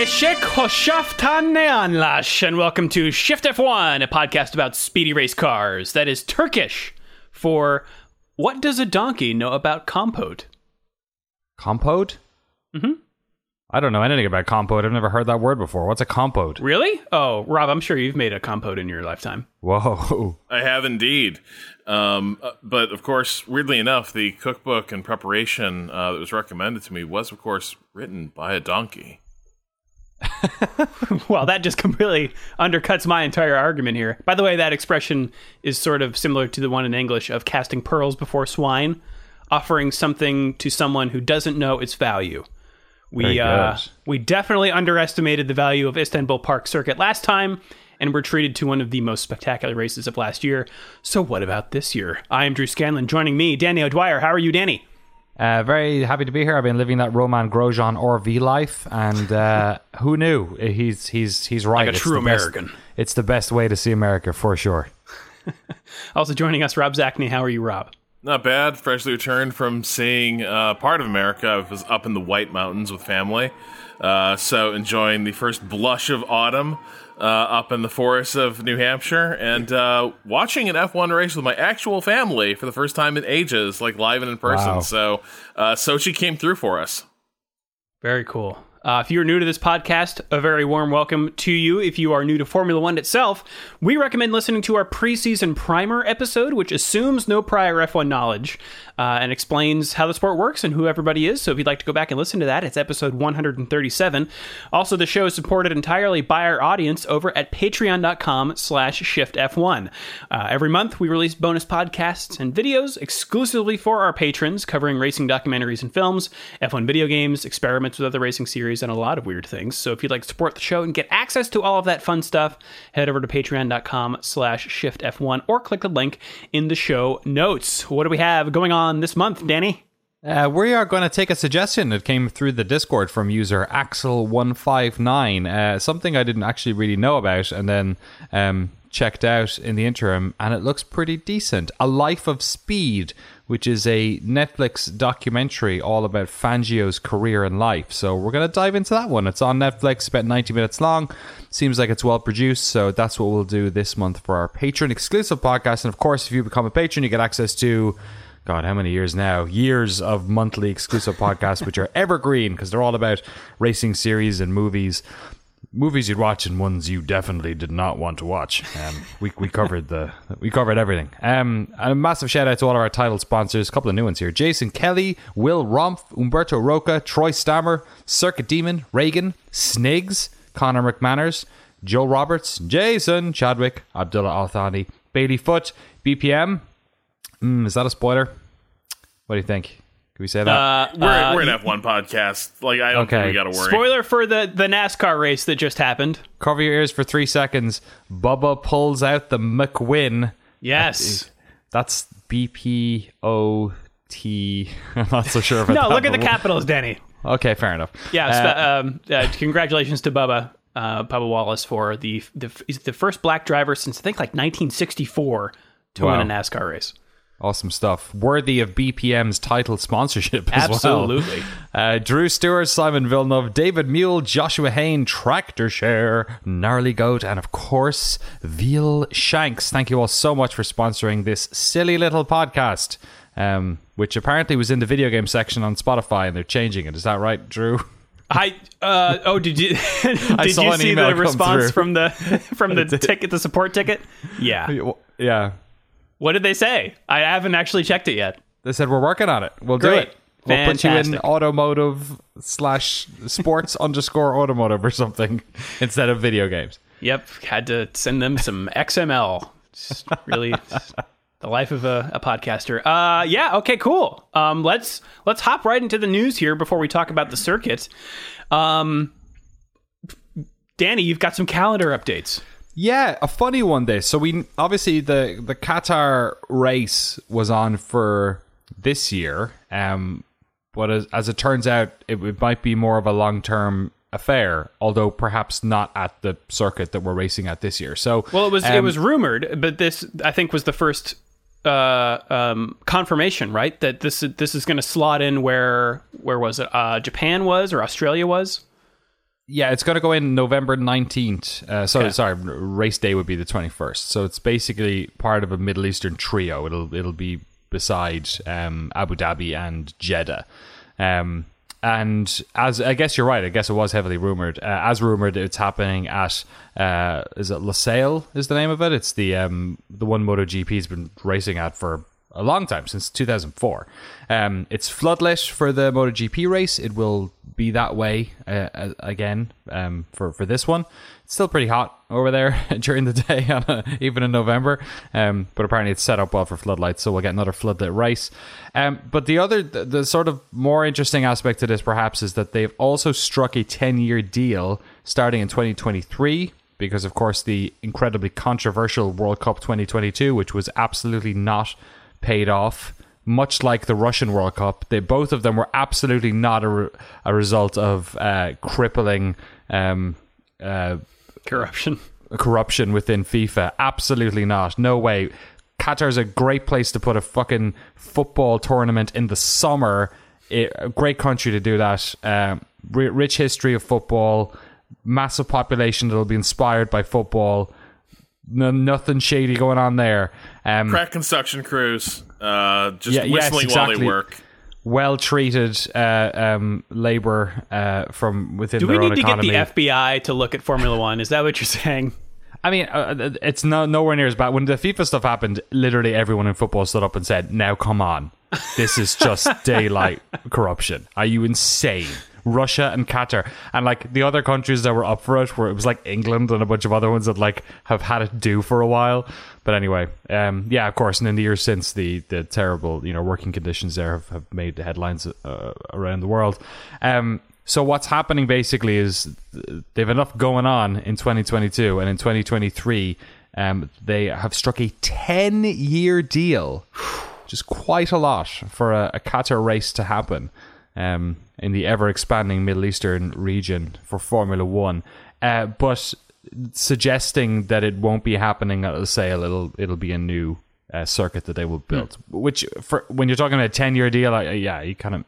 Ishik Hoshaftan Neanlash, and welcome to Shift F1, a podcast about speedy race cars. That is Turkish for What Does a Donkey Know About Compote? Compote? Mhm. I don't know anything about compote. I've never heard that word before. What's a compote? Really? Oh, Rob, I'm sure you've made a compote in your lifetime. Whoa. I have indeed. Um, uh, but of course, weirdly enough, the cookbook and preparation uh, that was recommended to me was, of course, written by a donkey. Well, that just completely undercuts my entire argument here. By the way, that expression is sort of similar to the one in English of casting pearls before swine, offering something to someone who doesn't know its value. We uh, we definitely underestimated the value of Istanbul Park Circuit last time, and were treated to one of the most spectacular races of last year. So what about this year? I am Drew Scanlon. Joining me, Danny O'Dwyer. How are you, Danny? Uh, very happy to be here. I've been living that Romain Grosjean RV life, and uh, who knew? He's he's he's right. Like a It's true best- American. it's the best way to see America for sure. Also joining us, Rob Zacny. How are you, Rob? Not bad. Freshly returned from seeing uh, part of America. I was up in the White Mountains with family. Uh, so enjoying the first blush of autumn uh, up in the forests of New Hampshire and uh, watching an F1 race with my actual family for the first time in ages, like live and in person. Wow. So uh, Sochi came through for us. Very cool. Uh, if you're new to this podcast, a very warm welcome to you. If you are new to Formula One itself, we recommend listening to our preseason primer episode, which assumes no prior F1 knowledge uh, and explains how the sport works and who everybody is. So if you'd like to go back and listen to that, it's episode 137. Also, the show is supported entirely by our audience over at patreon.com slash shiftf1. Uh, every month, we release bonus podcasts and videos exclusively for our patrons, covering racing documentaries and films, F1 video games, experiments with other racing series, and a lot of weird things. So if you'd like to support the show and get access to all of that fun stuff, head over to patreon.com slash shiftf1 or click the link in the show notes. What do we have going on this month, Danny? Uh, we are going to take a suggestion that came through the Discord from user Axel159. Uh, something I didn't actually really know about, and then um, checked out in the interim, and it looks pretty decent. A Life of Speed, which is a Netflix documentary all about Fangio's career and life. So we're going to dive into that one. It's on Netflix, about 90 minutes long. Seems like it's well produced, so that's what we'll do this month for our patron exclusive podcast. And of course, if you become a patron, you get access to. God, how many years now? Years of monthly exclusive podcasts, which are evergreen because they're all about racing series and movies. Movies you'd watch and ones you definitely did not want to watch. Um, we we covered the we covered everything. Um, and a massive shout out to all of our title sponsors. A couple of new ones here: Jason Kelly, Will Rumpf, Umberto Roca, Troy Stammer, Circuit Demon, Reagan, Snigs, Connor McManners, Joe Roberts, Jason Chadwick, Abdullah Althani, Bailey Foot, BPM. Mm, is that a spoiler? What do you think? Can we say that? Uh, We're, uh, we're an F1 podcast. Like, I don't Okay. think we got to worry. Spoiler for the, the NASCAR race that just happened. Cover your ears for three seconds. Bubba pulls out the McWin. Yes. That's B P O T. I'm not so sure about No, that. look at the capitals, Danny. Okay, fair enough. Yeah, Uh, spe- um, uh, congratulations to Bubba, uh, Bubba Wallace for the the he's the first black driver since I think like 1964 to Wow. win a NASCAR race. Awesome stuff. Worthy of BPM's title sponsorship as Absolutely. well. Uh, Drew Stewart, Simon Villeneuve, David Mule, Joshua Hain, Tractor Share, Gnarly Goat, and of course, Veal Shanks. Thank you all so much for sponsoring this silly little podcast, um, which apparently was in the video game section on Spotify, and they're changing it. Is that right, Drew? I uh, oh did you did saw you an see email the response through. from the from the ticket the support ticket? Yeah. Yeah. What did they say? I haven't actually checked it yet. They said we're working on it. We'll do it. We'll put you in automotive slash sports underscore automotive or something instead of video games. Yep, had to send them some XML. Just really the life of a, a podcaster. Uh, yeah, okay, cool. Um, let's let's hop right into the news here before we talk about the circuit. Um, Danny, you've got some calendar updates. Yeah, a funny one. This so we obviously the the Qatar race was on for this year, um, but as, as it turns out, it, it might be more of a long term affair, although perhaps not at the circuit that we're racing at this year. So Well, it was it um, was rumored, but this I think was the first uh, um, confirmation, right? That this this is going to slot in where where was it? Uh, Japan was or Australia was? Yeah, it's going to go in November 19th. Uh, so, sorry, race day would be the 21st. So it's basically part of a Middle Eastern trio. It'll it'll be beside um, Abu Dhabi and Jeddah. Um, and as I guess you're right, I guess it was heavily rumored. Uh, as rumored, it's happening at uh, is it Losail is the name of it? It's the um, the one MotoGP's been racing at for a long time since 2004. Um, it's floodlit for the MotoGP race. It will be that way uh, again um, for for this one. It's still pretty hot over there during the day, even in November. Um, but apparently, it's set up well for floodlights, so we'll get another floodlit race. Um, but the other, the, the sort of more interesting aspect to this, perhaps, is that they've also struck a 10 year deal starting in 2023 because, of course, the incredibly controversial World Cup 2022, which was absolutely not paid off. Much like the Russian World Cup, they both of them were absolutely not a, re- a result of uh, crippling um, uh, corruption corruption within FIFA. Absolutely not. No way. Qatar's a great place to put a fucking football tournament in the summer. It, a great country to do that. Um, rich history of football, massive population that'll be inspired by football. No, nothing shady going on there. Um, Crack construction crews, uh, just yeah, whistling yes, exactly. while they work. Well treated uh, um, labor uh, from within. Do we need to economy. get the FBI to look at Formula One? Is that what you're saying? I mean, uh, it's no, nowhere near as bad. When the FIFA stuff happened, literally everyone in football stood up and said, "Now, come on, this is just daylight corruption. Are you insane?" Russia and Qatar, and like the other countries that were up for it, where it was like England and a bunch of other ones that like have had it due for a while. But anyway, um, yeah, of course. And in the years since, the the terrible you know working conditions there have, have made the headlines uh, around the world. Um, so what's happening basically is they've enough going on in 2022 and in 2023 um, they have struck a 10 year deal, which is quite a lot for a, a Qatar race to happen um, in the ever expanding Middle Eastern region for Formula One. Uh, but suggesting that it won't be happening at Losail, it'll it'll be a new uh, circuit that they will build. Mm. Which for when you're talking about a 10 year deal, like, yeah, you kind of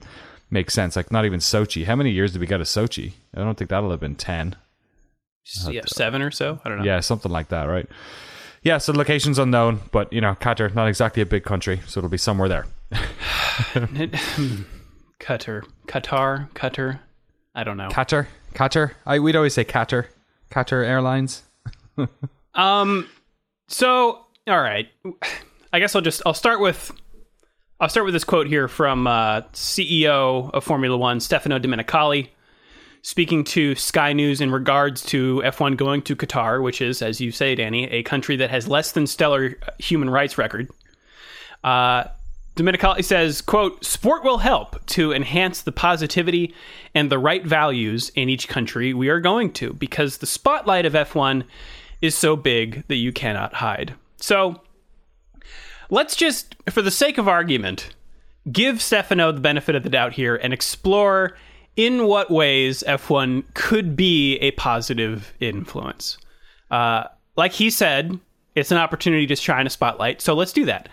makes sense. Like not even Sochi. How many years did we get at Sochi? I don't think that'll have been ten. Yeah, seven or so. I don't know. Yeah, something like that, right? Yeah, so location's unknown, but you know, Qatar, not exactly a big country, so it'll be somewhere there. Qatar, Qatar, Qatar. I don't know. Qatar, Qatar. I we'd always say Qatar, Qatar Airlines. um. So, all right. I guess I'll just I'll start with I'll start with this quote here from uh, CEO of Formula One, Stefano Domenicali, speaking to Sky News in regards to F1 going to Qatar, which is, as you say, Danny, a country that has less than stellar human rights record. Uh, Domenicali says, quote, sport will help to enhance the positivity and the right values in each country we are going to because the spotlight of F1 is so big that you cannot hide. So let's just, for the sake of argument, give Stefano the benefit of the doubt here and explore in what ways F1 could be a positive influence. Uh, like he said, it's an opportunity to shine a spotlight. So let's do that.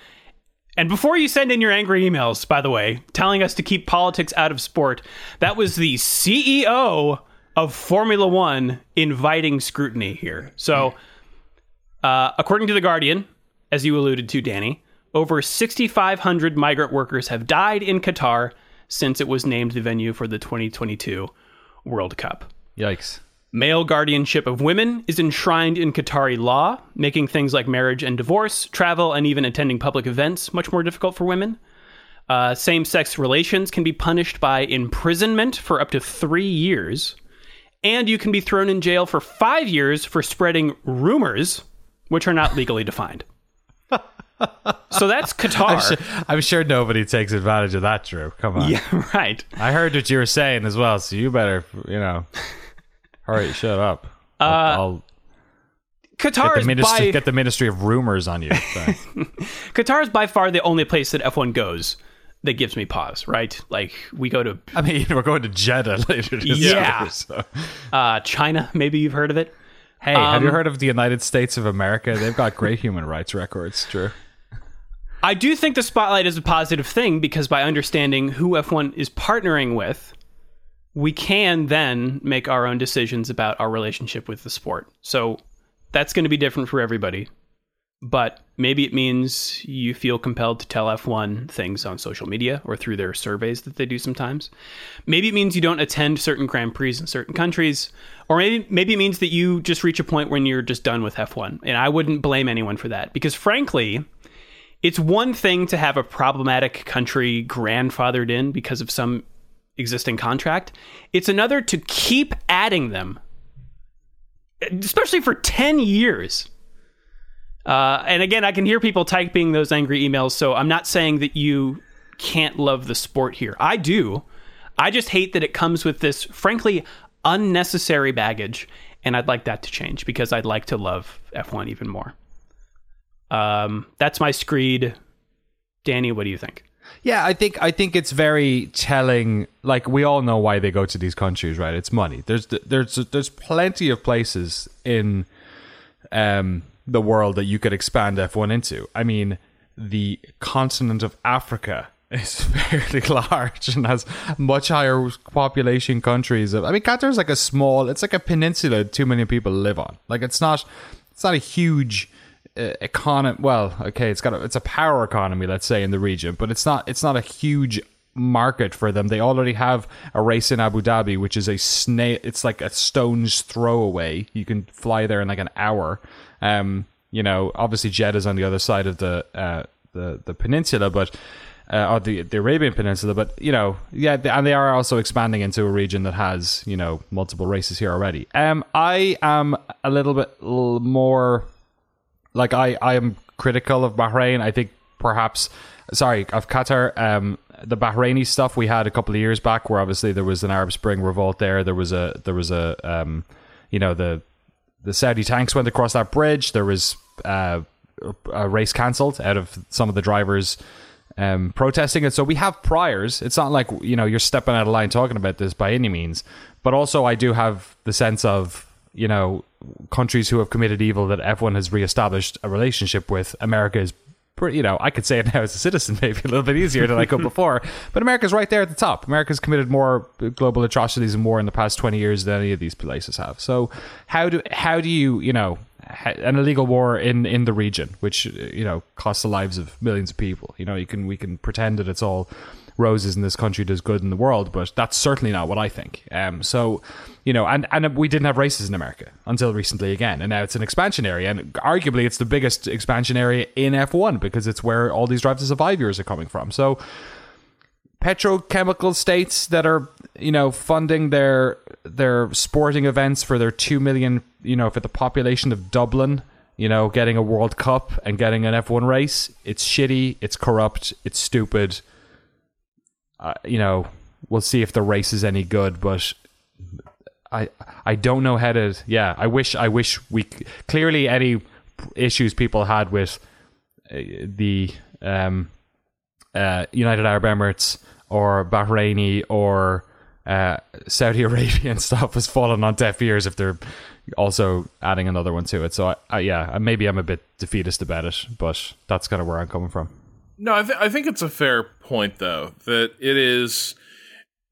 And before you send in your angry emails, by the way, telling us to keep politics out of sport, that was the CEO of Formula One inviting scrutiny here. So, uh, according to The Guardian, as you alluded to, Danny, over 6,500 migrant workers have died in Qatar since it was named the venue for the 2022 World Cup. Yikes. Male guardianship of women is enshrined in Qatari law, making things like marriage and divorce, travel, and even attending public events much more difficult for women. Uh, Same sex relations can be punished by imprisonment for up to three years. And you can be thrown in jail for five years for spreading rumors, which are not legally defined so that's Qatar. I'm sure, I'm sure, nobody takes advantage of that, Drew. Come on. Yeah, right. I heard what you were saying as well, so you better, you know, hurry, shut up. Uh, I'll, Qatar get the, ministry, by, get the Ministry of Rumors on you. Qatar is by far the only place that F1 goes that gives me pause, right? Like we go to. I mean, we're going to Jeddah later. yeah. Year, so. uh, China, maybe you've heard of it. Hey, um, have you um, heard of the United States of America? They've got great human rights records, Drew. I do think the spotlight is a positive thing because by understanding who F1 is partnering with, we can then make our own decisions about our relationship with the sport. So that's going to be different for everybody. But maybe it means you feel compelled to tell F1 things on social media or through their surveys that they do sometimes. Maybe it means you don't attend certain Grand Prix in certain countries. Or maybe, maybe it means that you just reach a point when you're just done with F1. And I wouldn't blame anyone for that. Because frankly, it's one thing to have a problematic country grandfathered in because of some existing contract, it's another to keep adding them, especially for 10 years. Uh, and again, I can hear people typing those angry emails, so I'm not saying that you can't love the sport here. I do. I just hate that it comes with this, frankly, unnecessary baggage, and I'd like that to change because I'd like to love F1 even more. Um, that's my screed. Danny, what do you think? Yeah, I think I think it's very telling. Like we all know why they go to these countries, right? It's money. There's there's there's plenty of places in um, the world that you could expand F1 into. I mean, the continent of Africa is fairly large and has much higher population countries. I mean, Qatar is like a small. It's like a peninsula. Too many people live on. Like it's not. It's not a huge uh, economy. Well, okay, it's got a, it's a power economy, let's say, in the region, but it's not it's not a huge market for them. They already have a race in Abu Dhabi, which is a snail. It's like a stone's throw away. You can fly there in like an hour. Um, you know, obviously Jeddah's on the other side of the uh, the the peninsula, but. Uh, or the the Arabian Peninsula, but you know, yeah, and they are also expanding into a region that has you know multiple races here already. Um, I am a little bit more like I, I am critical of Bahrain. I think perhaps sorry of Qatar. Um, the Bahraini stuff we had a couple of years back, where obviously there was an Arab Spring revolt there. There was a there was a um, you know the the Saudi tanks went across that bridge. There was uh, a race cancelled out of some of the drivers um, protesting it. So we have priors. It's not like you know you're stepping out of line talking about this by any means. But also, I do have the sense of you know countries who have committed evil that F1 has reestablished a relationship with. America is pretty, you know, I could say it now as a citizen, maybe a little bit easier than I could before. But America's right there at the top. America's committed more global atrocities and more in the past twenty years than any of these places have. So how do how do you you know an illegal war in in the region, which you know costs the lives of millions of people? You know, you can we can pretend that it's all roses in this country does good in the world, but that's certainly not what I think. Um, so, you know, and, and we didn't have races in America until recently again, and now it's an expansion area, and arguably it's the biggest expansion area in F1 because it's where all these drives to survive years are coming from. So, petrochemical states that are you know funding their their sporting events for their 2 million you know for the population of Dublin you know getting a world cup and getting an F1 race it's shitty it's corrupt it's stupid uh, you know, we'll see if the race is any good, but I I don't know how to. Yeah, I wish I wish we clearly any issues people had with uh, the um, uh, United Arab Emirates or Bahraini or uh, Saudi Arabian stuff has fallen on deaf ears if they're also adding another one to it. So I, I, yeah, maybe I'm a bit defeatist about it, but that's kind of where I'm coming from. No, I, th- I think it's a fair point though that it is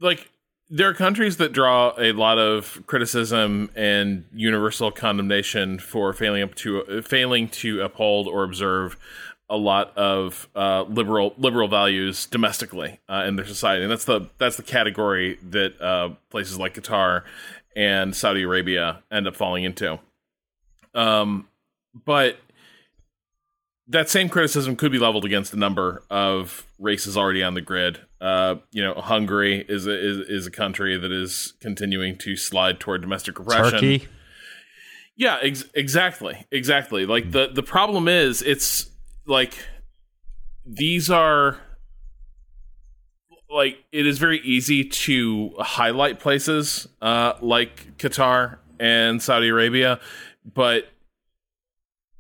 like there are countries that draw a lot of criticism and universal condemnation for failing to failing to uphold or observe a lot of uh, liberal liberal values domestically uh, in their society, and that's the that's the category that uh, places like Qatar and Saudi Arabia end up falling into. Um, but that same criticism could be leveled against a number of races already on the grid. Uh, you know, Hungary is a, is, is a country that is continuing to slide toward domestic repression. Turkey. Yeah, ex- exactly, exactly. Like the the problem is, it's like these are like it is very easy to highlight places uh, like Qatar and Saudi Arabia, but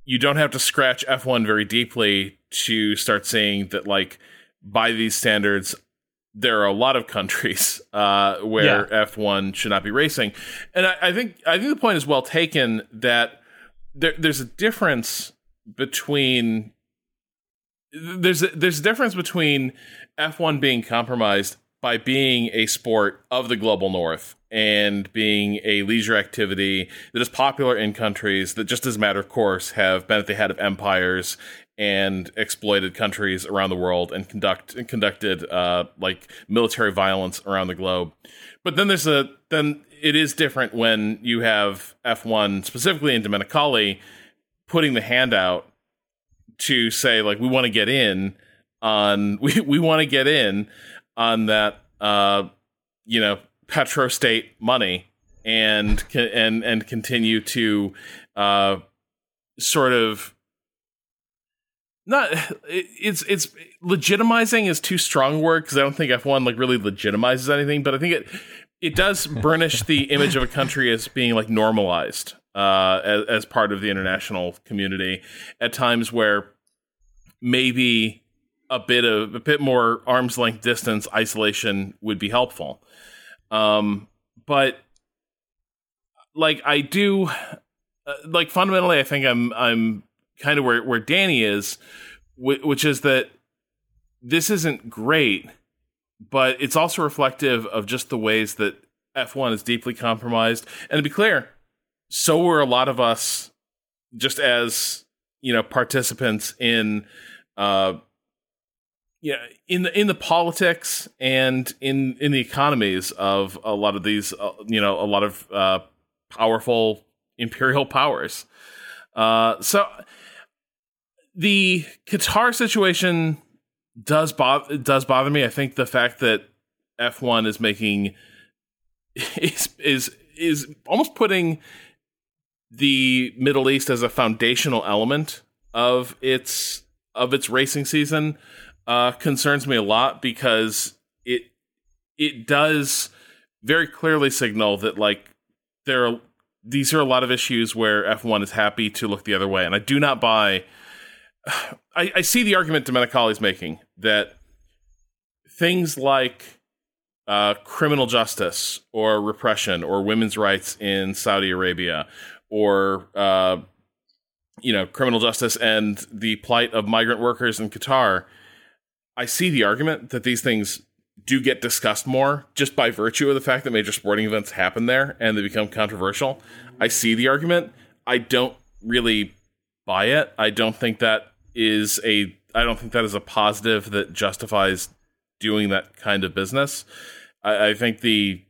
you don't have to scratch F1 very deeply to start seeing that, like, by these standards, there are a lot of countries uh, where yeah. F1 should not be racing, and I, I, think I think the point is well taken that there, there's a difference between there's a, there's a difference between F1 being compromised by being a sport of the global north and being a leisure activity that is popular in countries that, just as a matter of course, have been at the head of empires and exploited countries around the world and conduct and conducted uh, like military violence around the globe. But then there's a then it is different when you have F1 specifically in Domenicali putting the hand out to say like we want to get in on we we want to get in on that uh you know petrostate money and and and continue to uh sort of not it's it's legitimizing is too strong a word because I don't think F1 like really legitimizes anything, but I think it it does burnish the image of a country as being like normalized uh, as, as part of the international community at times where maybe a bit of a bit more arm's length distance isolation would be helpful. Um, but like I do, uh, like fundamentally, I think I'm I'm kind of where where Danny is, which is that this isn't great, but it's also reflective of just the ways that F1 is deeply compromised. And to be clear, so were a lot of us, just as you know, participants in, uh, yeah, in the in the politics and in in the economies of a lot of these, uh, you know, a lot of uh, powerful imperial powers. Uh, so the Qatar situation does bother does bother me. I think the fact that F1 is making is is is almost putting the Middle East as a foundational element of its of its racing season uh, concerns me a lot because it it does very clearly signal that like there are these are a lot of issues where F1 is happy to look the other way, and I do not buy I, I see the argument Domenicali is making that things like uh, criminal justice or repression or women's rights in Saudi Arabia or uh, you know criminal justice and the plight of migrant workers in Qatar. I see the argument that these things do get discussed more just by virtue of the fact that major sporting events happen there and they become controversial. I see the argument. I don't really buy it. I don't think that is a I don't think that is a positive that justifies doing that kind of business. I, I think the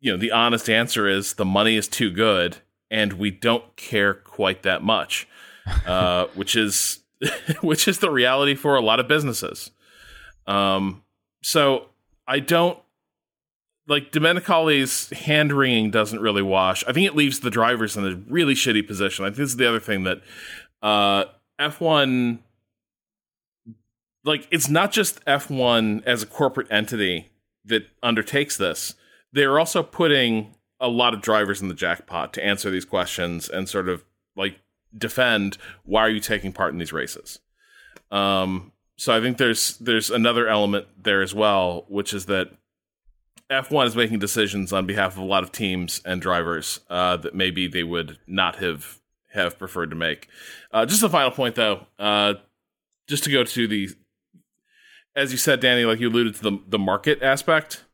you know the honest answer is the money is too good and we don't care quite that much, uh, which is which is the reality for a lot of businesses. Um, so I don't like Domenicali's hand wringing doesn't really wash. I think it leaves the drivers in a really shitty position. I think this is the other thing that uh, F1 like it's not just F1 as a corporate entity that undertakes this. They're also putting a lot of drivers in the jackpot to answer these questions and sort of like defend why are you taking part in these races. Um, so I think there's there's another element there as well, which is that F1 is making decisions on behalf of a lot of teams and drivers uh, that maybe they would not have have preferred to make. Uh, just a final point, though, uh, just to go to the as you said, Danny, like you alluded to the the market aspect.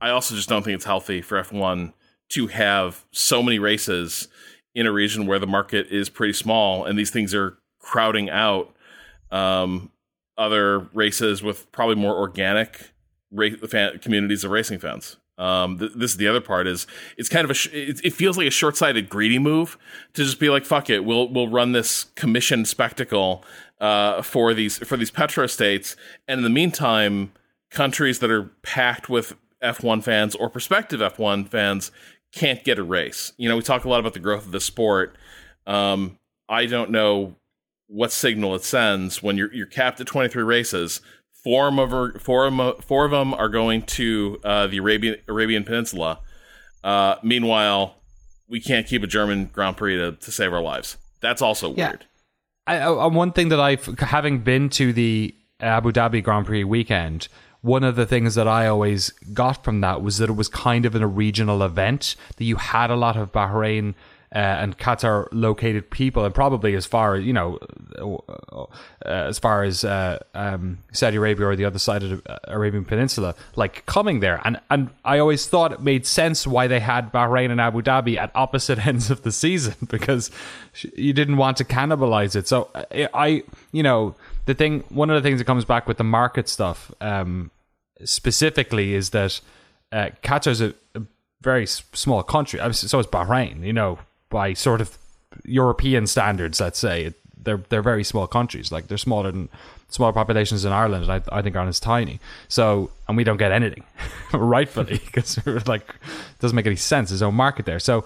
I also just don't think it's healthy for F1 to have so many races in a region where the market is pretty small, and these things are crowding out um, other races with probably more organic ra- fan- communities of racing fans. Um, th- this is the other part is it's kind of a sh- it, feels like a short sighted greedy move to just be like fuck it we'll we'll run this commission spectacle uh, for these for these petrostates, and in the meantime, countries that are packed with F1 fans or prospective F1 fans can't get a race. You know, we talk a lot about the growth of the sport. Um, I don't know what signal it sends when you're you're capped at 23 races. Four of them are, four of them, four of them are going to uh, the Arabian Arabian Peninsula. Uh, meanwhile, we can't keep a German Grand Prix to, to save our lives. That's also yeah. weird. I, I, one thing that I've having been to the Abu Dhabi Grand Prix weekend, one of the things that I always got from that was that it was kind of in a regional event that you had a lot of Bahrain uh, and Qatar located people, and probably as far as you know uh, as far as uh, um, Saudi Arabia or the other side of the Arabian Peninsula, like coming there. And and I always thought it made sense why they had Bahrain and Abu Dhabi at opposite ends of the season because you didn't want to cannibalize it. So I, I you know, the thing, one of the things that comes back with the market stuff um, specifically is that uh, Qatar is a, a very small country. So is Bahrain, you know, by sort of European standards, let's say. They're they're very small countries. Like they're smaller than smaller populations in Ireland, I, I think Ireland's tiny. So, and we don't get anything, rightfully, because like it doesn't make any sense. There's no market there. So,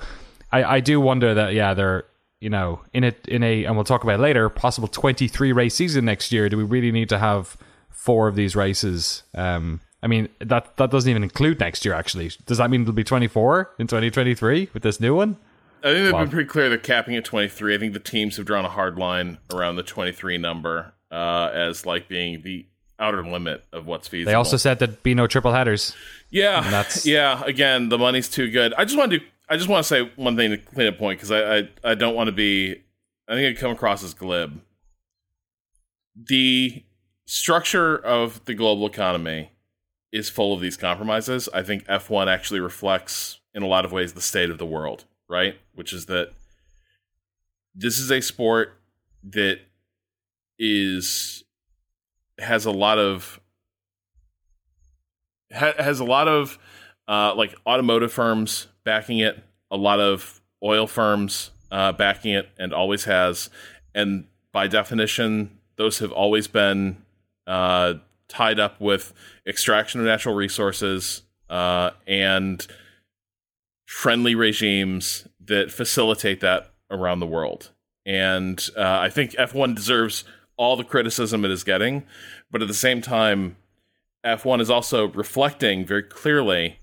I, I do wonder that yeah, they're you know in a in a and we'll talk about later possible 23 race season next year. Do we really need to have four of these races? Um, I mean that that doesn't even include next year. Actually, does that mean it'll be 24 in 2023 with this new one? I think they've wow. been pretty clear they're capping at 23. I think the teams have drawn a hard line around the 23 number uh, as like being the outer limit of what's feasible. They also said there'd be no triple headers. Yeah, that's yeah. Again, the money's too good. I just want to. I just want to say one thing to clean up point because I, I I don't want to be. I think I come across as glib. The structure of the global economy is full of these compromises. I think F1 actually reflects, in a lot of ways, the state of the world right? Which is that this is a sport that is has a lot of ha, has a lot of uh, like automotive firms backing it, a lot of oil firms uh, backing it, and always has. And by definition, those have always been uh, tied up with extraction of natural resources uh, and friendly regimes that facilitate that around the world. And uh, I think F1 deserves all the criticism it is getting, but at the same time, F1 is also reflecting very clearly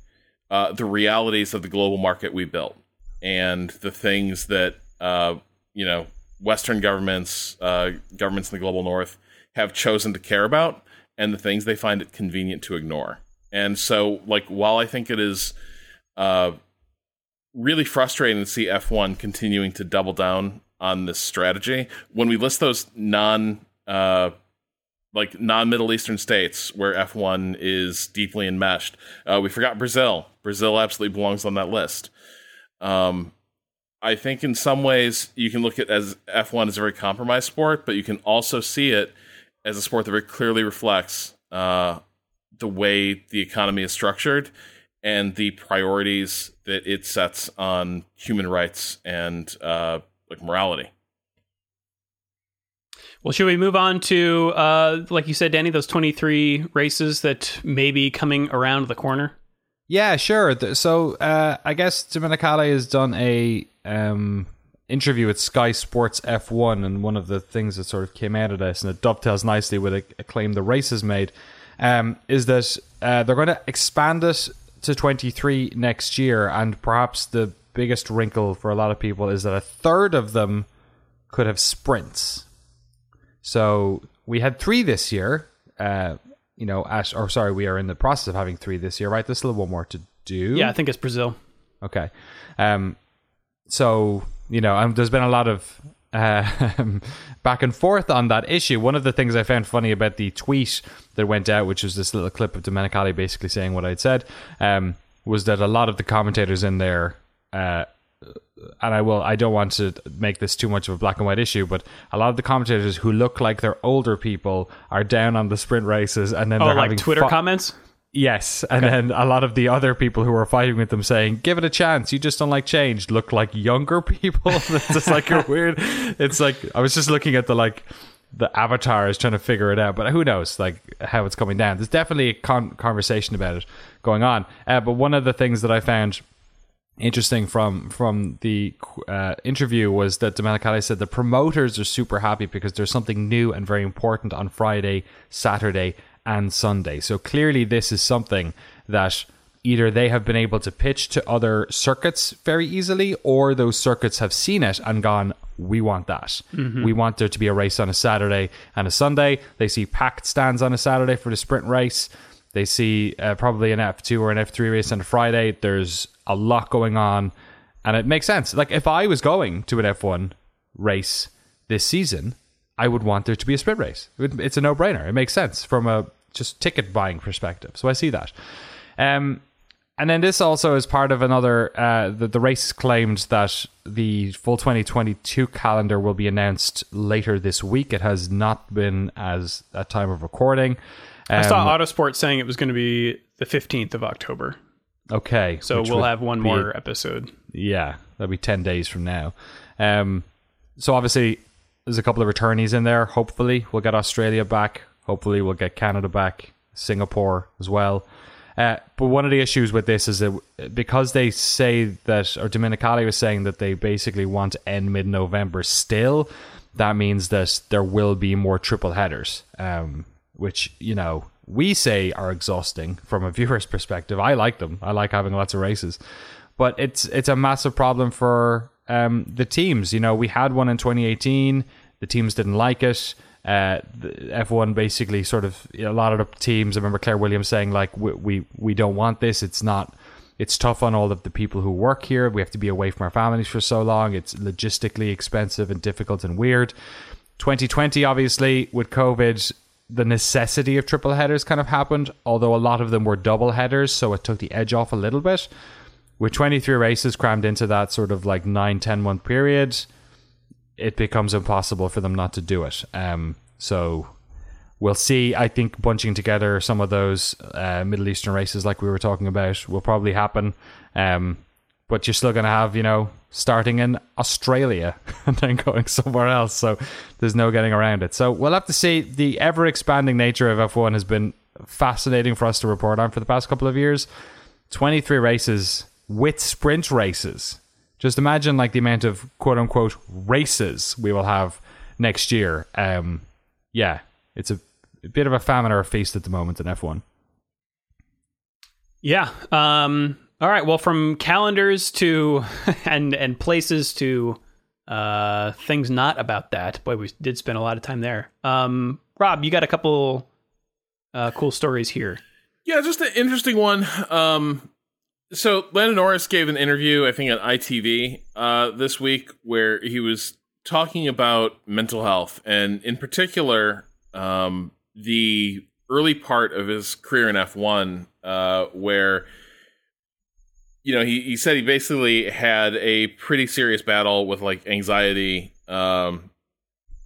uh, the realities of the global market we built and the things that uh, you know Western governments, uh, governments in the global North, have chosen to care about, and the things they find it convenient to ignore. And so, like, while I think it is uh, really frustrating to see F1 continuing to double down on this strategy. When we list those non uh, like non Middle Eastern states where F1 is deeply enmeshed, uh, we forgot Brazil. Brazil absolutely belongs on that list. Um, I think in some ways you can look at as F1 as a very compromised sport, but you can also see it as a sport that very clearly reflects uh, the way the economy is structured and the priorities that it sets on human rights and uh, like morality. Well, should we move on to, uh, like you said, Danny, those 23 races that may be coming around the corner? Yeah, sure. So uh, I guess Domenicali has done a um, interview with Sky Sports F1, and one of the things that sort of came out of this, and it dovetails nicely with a, a claim the race has made, um, is that uh, they're going to expand it to 23 next year, and perhaps the biggest wrinkle for a lot of people is that a third of them could have sprints. So we had three this year. Uh, you know, Ash, or sorry, we are in the process of having three this year, right? There's still one more to do. Yeah, I think it's Brazil. Okay. Um, so you know, um, there's been a lot of uh, back and forth on that issue. One of the things I found funny about the tweet that went out, which was this little clip of Domenicali basically saying what I'd said, um, was that a lot of the commentators in there, uh, and I will, I don't want to make this too much of a black and white issue, but a lot of the commentators who look like they're older people are down on the sprint races, and then oh, they're like having Twitter comments. Yes, and okay. then a lot of the other people who were fighting with them saying, "Give it a chance. You just don't like change." Look like younger people. it's just like a weird. It's like I was just looking at the like the avatars trying to figure it out, but who knows like how it's coming down. There's definitely a con- conversation about it going on. Uh, but one of the things that I found interesting from from the uh, interview was that Domenicali said the promoters are super happy because there's something new and very important on Friday, Saturday, and Sunday. So clearly, this is something that either they have been able to pitch to other circuits very easily, or those circuits have seen it and gone, we want that. Mm-hmm. We want there to be a race on a Saturday and a Sunday. They see packed stands on a Saturday for the sprint race. They see uh, probably an F2 or an F3 race on a Friday. There's a lot going on, and it makes sense. Like if I was going to an F1 race this season, I would want there to be a sprint race. It's a no brainer. It makes sense from a just ticket buying perspective. So I see that. Um, and then this also is part of another. Uh, the, the race claimed that the full 2022 calendar will be announced later this week. It has not been as at time of recording. Um, I saw Autosport saying it was going to be the 15th of October. Okay, so we'll have one more episode. Yeah, that'll be 10 days from now. Um, so obviously, there's a couple of returnees in there. Hopefully, we'll get Australia back. Hopefully, we'll get Canada back, Singapore as well. Uh, but one of the issues with this is that because they say that, or Domenicali was saying that they basically want to end mid November still, that means that there will be more triple headers, um, which, you know, we say are exhausting from a viewer's perspective. I like them, I like having lots of races. But it's it's a massive problem for um, the teams. You know, we had one in 2018, the teams didn't like it uh, F1 basically sort of you know, a lot of the teams. I remember Claire Williams saying like we, we we don't want this. It's not. It's tough on all of the people who work here. We have to be away from our families for so long. It's logistically expensive and difficult and weird. 2020, obviously, with COVID, the necessity of triple headers kind of happened, although a lot of them were double headers, so it took the edge off a little bit. With 23 races crammed into that sort of like 9, 10 month period, it becomes impossible for them not to do it. Um, so we'll see. I think bunching together some of those uh, Middle Eastern races, like we were talking about, will probably happen. Um, but you're still going to have, you know, starting in Australia and then going somewhere else. So there's no getting around it. So we'll have to see. The ever expanding nature of F1 has been fascinating for us to report on for the past couple of years. 23 races with sprint races. Just imagine like the amount of quote unquote races we will have next year. Um, yeah, it's a, a bit of a famine or a feast at the moment in F1. Yeah. Um, all right. Well, from calendars to and and places to uh, things not about that. Boy, we did spend a lot of time there. Um, Rob, you got a couple uh, cool stories here. Yeah, just an interesting one. Um, so Lando Norris gave an interview, I think, on ITV uh, this week, where he was talking about mental health, and in particular, um, the early part of his career in F1, uh, where you know he, he said he basically had a pretty serious battle with like anxiety um,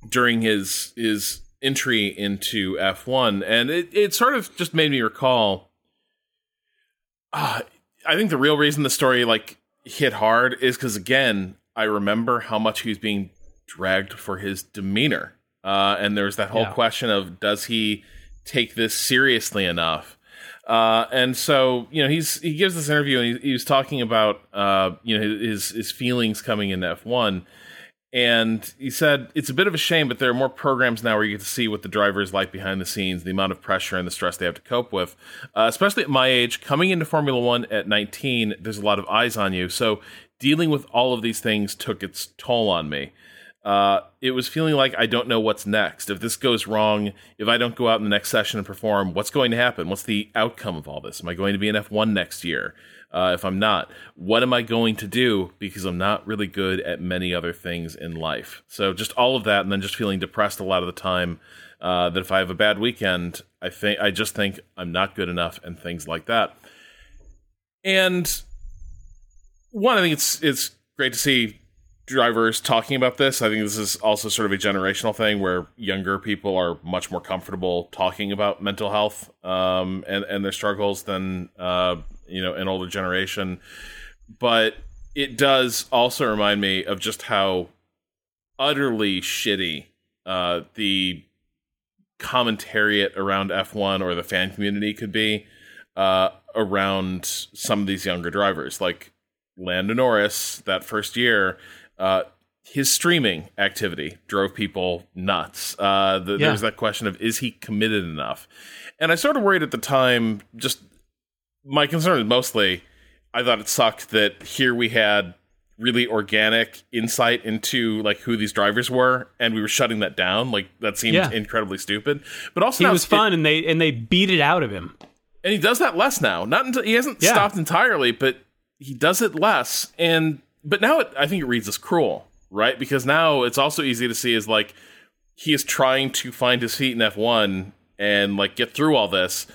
during his his entry into F1, and it it sort of just made me recall. Uh, I think the real reason the story like hit hard is because again, I remember how much he was being dragged for his demeanor, uh, and there's that whole yeah. question of does he take this seriously enough? Uh, and so you know he's he gives this interview and he, he was talking about uh, you know his his feelings coming in F one and he said it's a bit of a shame, but there are more programs now where you get to see what the driver is like behind the scenes, the amount of pressure and the stress they have to cope with. Uh, especially at my age, coming into Formula One at 19, there's a lot of eyes on you. So dealing with all of these things took its toll on me. Uh, it was feeling like I don't know what's next. If this goes wrong, if I don't go out in the next session and perform, what's going to happen? What's the outcome of all this? Am I going to be in F1 next year? Uh, if I'm not, what am I going to do? Because I'm not really good at many other things in life. So just all of that, and then just feeling depressed a lot of the time. Uh, that if I have a bad weekend, I think I just think I'm not good enough, and things like that. And one, I think it's it's great to see drivers talking about this. I think this is also sort of a generational thing where younger people are much more comfortable talking about mental health um, and and their struggles than uh, you know an older generation. But it does also remind me of just how utterly shitty uh, the commentariat around F1 or the fan community could be uh, around some of these younger drivers. Like Lando Norris, that first year, uh, his streaming activity drove people nuts. Uh, the, yeah. There was that question of is he committed enough? And I sort of worried at the time. Just my concern is mostly, I thought it sucked that here we had really organic insight into like who these drivers were, and we were shutting that down. Like that seemed yeah. incredibly stupid. But also, he was fun, it, and they and they beat it out of him. And he does that less now. Not until he hasn't yeah. stopped entirely, but he does it less. And but now it, I think it reads as cruel, right? Because now it's also easy to see as like he is trying to find his feet in F1 and like get through all this.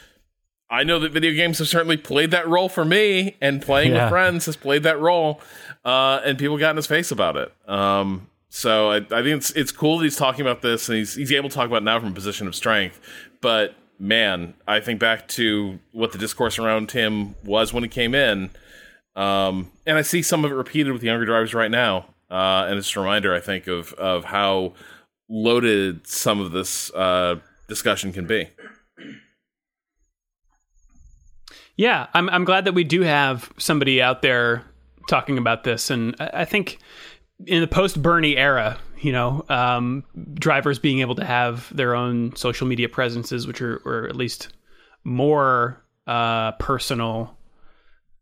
I know that video games have certainly played that role for me, and playing Yeah. with friends has played that role, uh, and people got in his face about it. Um, so I, I think it's it's cool that he's talking about this, and he's he's able to talk about it now from a position of strength. But man, I think back to what the discourse around him was when he came in, um, and I see some of it repeated with the younger drivers right now, uh, and it's a reminder, I think, of of how loaded some of this uh, discussion can be. Yeah, I'm I'm glad that we do have somebody out there talking about this, and I, think in the post Bernie era, you know, um, drivers being able to have their own social media presences, which are or at least more uh, personal,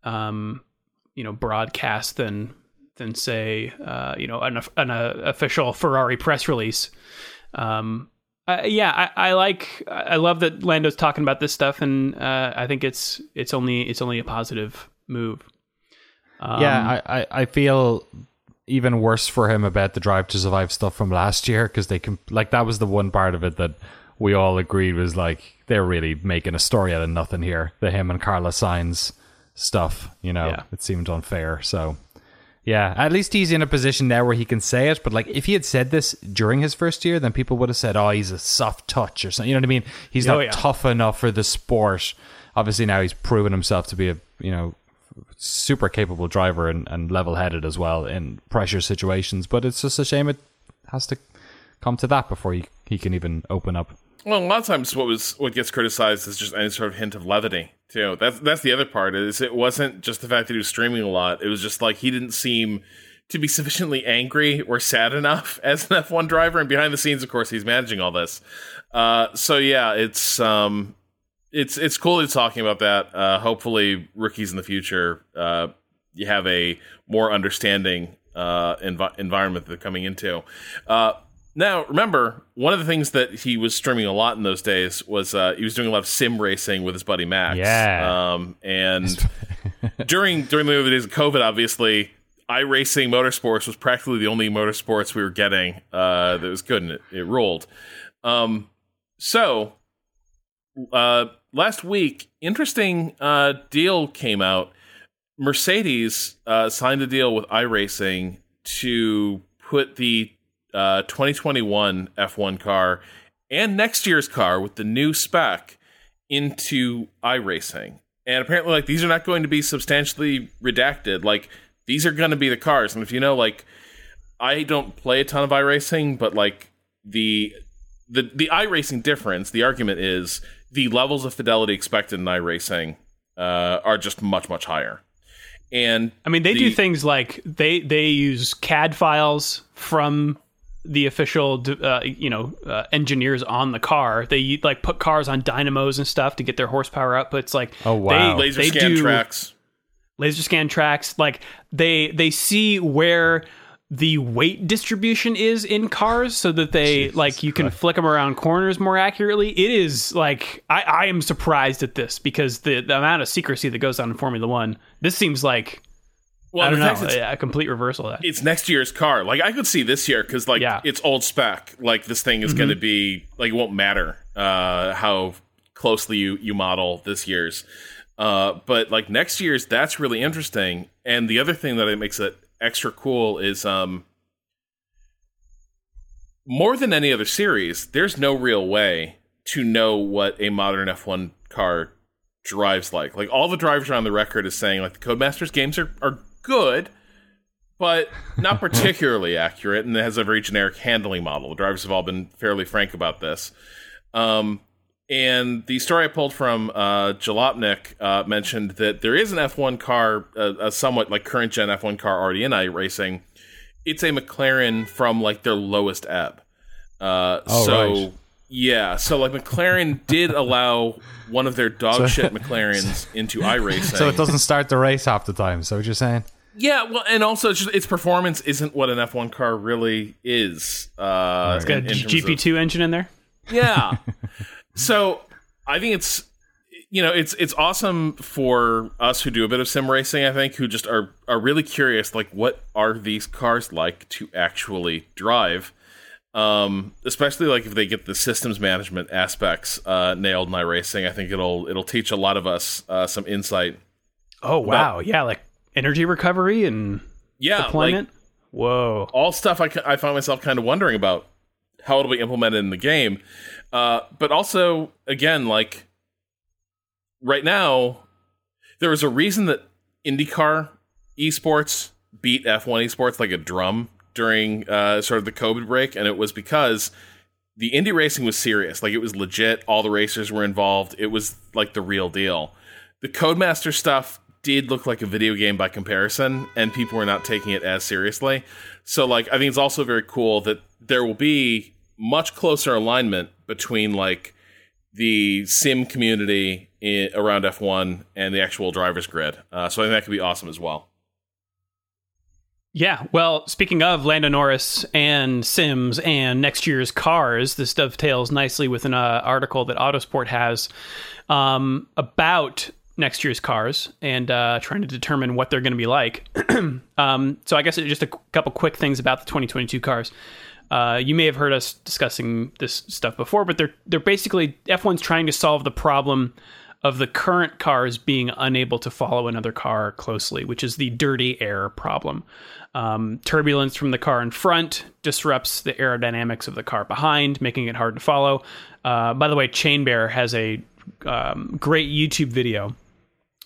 um, you know, broadcast than than say, uh, you know, an, an uh, official Ferrari press release. Um, uh, yeah, I, I like, I love that Lando's talking about this stuff, and uh, I think it's it's only it's only a positive move. Um, yeah, I, I, I feel even worse for him about the Drive to Survive stuff from last year because they can like that was the one part of it that we all agreed was like they're really making a story out of nothing here. The him and Carlos Sainz stuff, you know, Yeah. it seemed unfair. So yeah, at least he's in a position now where he can say it. But like, if he had said this during his first year, then people would have said, "Oh, he's a soft touch" or something. You know what I mean? He's Oh, not yeah. tough enough for the sport. Obviously, now he's proven himself to be a you know super capable driver and, and level headed as well in pressure situations. But it's just a shame it has to come to that before he, he can even open up. Well, a lot of times, what was what gets criticized is just any sort of hint of levity too. That's that's the other part. Is it wasn't just the fact that he was streaming a lot. It was just like he didn't seem to be sufficiently angry or sad enough as an F1 driver. And behind the scenes, of course, he's managing all this. Uh, so yeah, it's um, it's it's cool he's talking about that. Uh, hopefully, rookies in the future, uh, you have a more understanding uh, envi- environment that they're coming into. Now, remember, one of the things that he was streaming a lot in those days was uh, he was doing a lot of sim racing with his buddy Max. Yeah. Um, and during during the early days of COVID, obviously, iRacing Motorsports was practically the only motorsports we were getting uh, that was good and it, it rolled. Um, so, uh, last week, interesting uh, deal came out. Mercedes uh, signed a deal with iRacing to put the uh, 2021 F1 car and next year's car with the new spec into iRacing. And apparently, like these are not going to be substantially redacted. Like these are going to be the cars. And if you know, like I don't play a ton of iRacing, but like the the the iRacing difference, the argument is the levels of fidelity expected in iRacing uh, are just much much higher. And I mean, they do things like they they use CAD files from the official, uh, you know, uh, engineers on the car. They like put cars on dynamos and stuff to get their horsepower up. But it's like, Oh, wow. they, laser they scan do tracks. laser scan tracks. Like they they see where the weight distribution is in cars, so that they like you can flick them around corners more accurately. It is like I, I am surprised at this because the, the amount of secrecy that goes on in Formula One. This seems like Well, I don't know it's, a, complete reversal of that. it's next year's car. Like I could see this year because like Yeah. it's old spec. Like this thing is going to be like it won't matter uh, how closely you you model this year's. Uh, but like next year's, that's really interesting. And the other thing that it makes it extra cool is um more than any other series. There's no real way to know what a modern F1 car drives like. Like all the drivers around the record is saying like the Codemasters games are, are good, but not particularly accurate, and it has a very generic handling model. The drivers have all been fairly frank about this. Um, and the story I pulled from uh, Jalopnik uh, mentioned that there is an F1 car, uh, a somewhat like current gen F1 car already in iRacing. It's a McLaren from like their lowest ebb. Uh, Oh, so right. Yeah, so like McLaren did allow one of their dog shit McLarens into iRacing. So it doesn't start the race half the time. So what you're saying? Yeah, well, and also it's just, its performance isn't what an F1 car really is. Uh, It's got in- a in terms GP of- two engine in there. yeah. so I think it's you know it's it's awesome for us who do a bit of sim racing. I think who just are are really curious, like what are these cars like to actually drive. Um, especially like if they get the systems management aspects uh, nailed in iRacing, I think it'll it'll teach a lot of us uh, some insight. Oh wow, yeah, like energy recovery and Yeah, deployment. like Whoa. all stuff I, I find myself kind of wondering about how it'll be implemented in the game. Uh, but also, again, like right now, there was a reason that IndyCar esports beat F1 esports like a drum during uh, sort of the COVID break, and it was because the Indy racing was serious. Like it was legit. All the racers were involved. It was like the real deal. The Codemaster stuff did look like a video game by comparison, and people were not taking it as seriously. So, like, I think it's also very cool that there will be much closer alignment between like the sim community in, around F1 and the actual driver's grid. Uh, so I think that could be awesome as well. Yeah, well, speaking of Lando Norris and Sims and next year's cars, this dovetails nicely with an uh, article that Autosport has um, about next year's cars and uh, trying to determine what they're going to be like. um, so I guess just a couple quick things about the 2022 cars. Uh, you may have heard us discussing this stuff before, but they're they're basically F1's trying to solve the problem of the current cars being unable to follow another car closely, which is the dirty air problem. Um, turbulence from the car in front disrupts the aerodynamics of the car behind, making it hard to follow. Uh, by the way, Chain Bear has a um, great YouTube video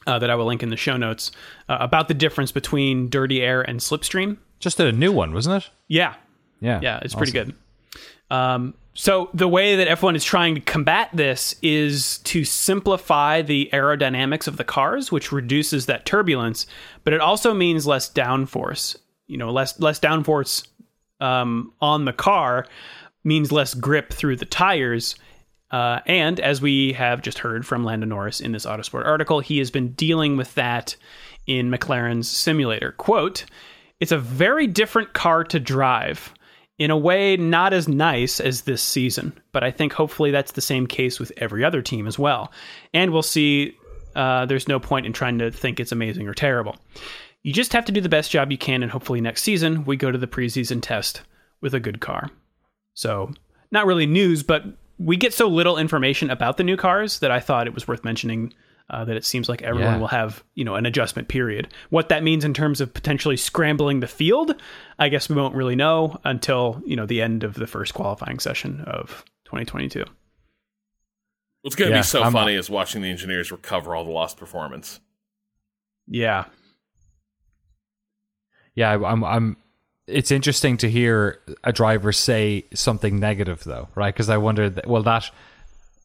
uh, that I will link in the show notes uh, about the difference between dirty air and slipstream. Just did a new one, wasn't it? Yeah, Yeah. yeah, it's pretty good. Um, so the way that F1 is trying to combat this is to simplify the aerodynamics of the cars, which reduces that turbulence, but it also means less downforce. You know, less less downforce um, on the car means less grip through the tires. Uh, and as we have just heard from Lando Norris in this Autosport article, he has been dealing with that in McLaren's simulator. Quote, it's a very different car to drive. In a way, not as nice as this season, but I think hopefully that's the same case with every other team as well. And we'll see. Uh, there's no point in trying to think it's amazing or terrible. You just have to do the best job you can, and hopefully next season we go to the preseason test with a good car. So, not really news, but we get so little information about the new cars that I thought it was worth mentioning. Uh, that it seems like everyone Yeah. will have, you know, an adjustment period. What that means in terms of potentially scrambling the field, I guess we won't really know until you know the end of the first qualifying session of 2022. What's going to Yeah, be so I'm- funny is watching the engineers recover all the lost performance. Yeah, Yeah, I- I'm. I'm. It's interesting to hear a driver say something negative, though, right? Because I wondered, well, that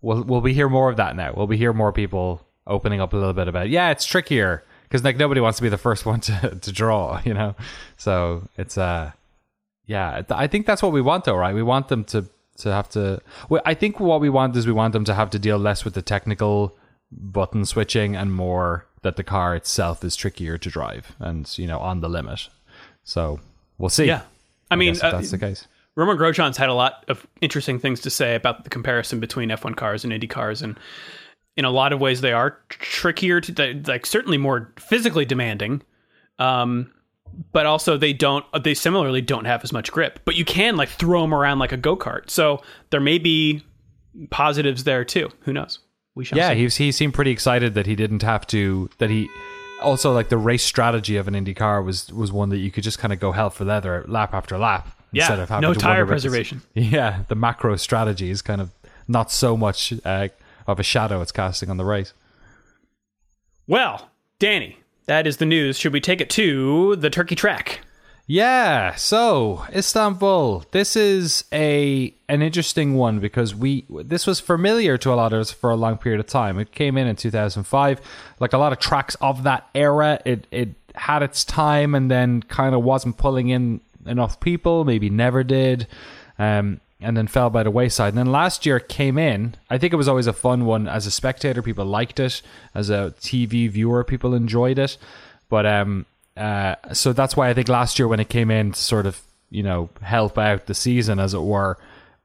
will will we hear more of that now? Will we hear more people opening up a little bit about? Yeah, it's trickier because like nobody wants to be the first one to to draw, you know. So it's uh, yeah, I think that's what we want, though, right? We want them to to have to. Well, I think what we want is we want them to have to deal less with the technical button switching and more that the car itself is trickier to drive and you know on the limit. So we'll see. yeah. I mean, uh, that's the case. Romain Grosjean's had a lot of interesting things to say about the comparison between F1 cars and Indy cars, and in a lot of ways they are trickier to like certainly more physically demanding. Um, but also they don't they similarly don't have as much grip. But you can like throw them around like a go kart, so there may be positives there too. Who knows? We shall Yeah, see. he was, he seemed pretty excited that he didn't have to that he also like the race strategy of an Indy car was was one that you could just kind of go hell for leather lap after lap Yeah, instead of having no to tire wonder about this- preservation. Yeah, the macro strategy is kind of not so much uh, of a shadow it's casting on the race. Well, Danny, that is the news. Should we take it to the turkey track? Yeah, so Istanbul. This is a an interesting one because we this was familiar to a lot of us for a long period of time. It came in in 2005. Like a lot of tracks of that era, it it had its time and then kind of wasn't pulling in enough people, maybe never did. Um and then fell by the wayside. And then last year came in. I think it was always a fun one as a spectator. People liked it. As a TV viewer, people enjoyed it. But um, uh, so that's why I think last year when it came in to sort of you know help out the season as it were,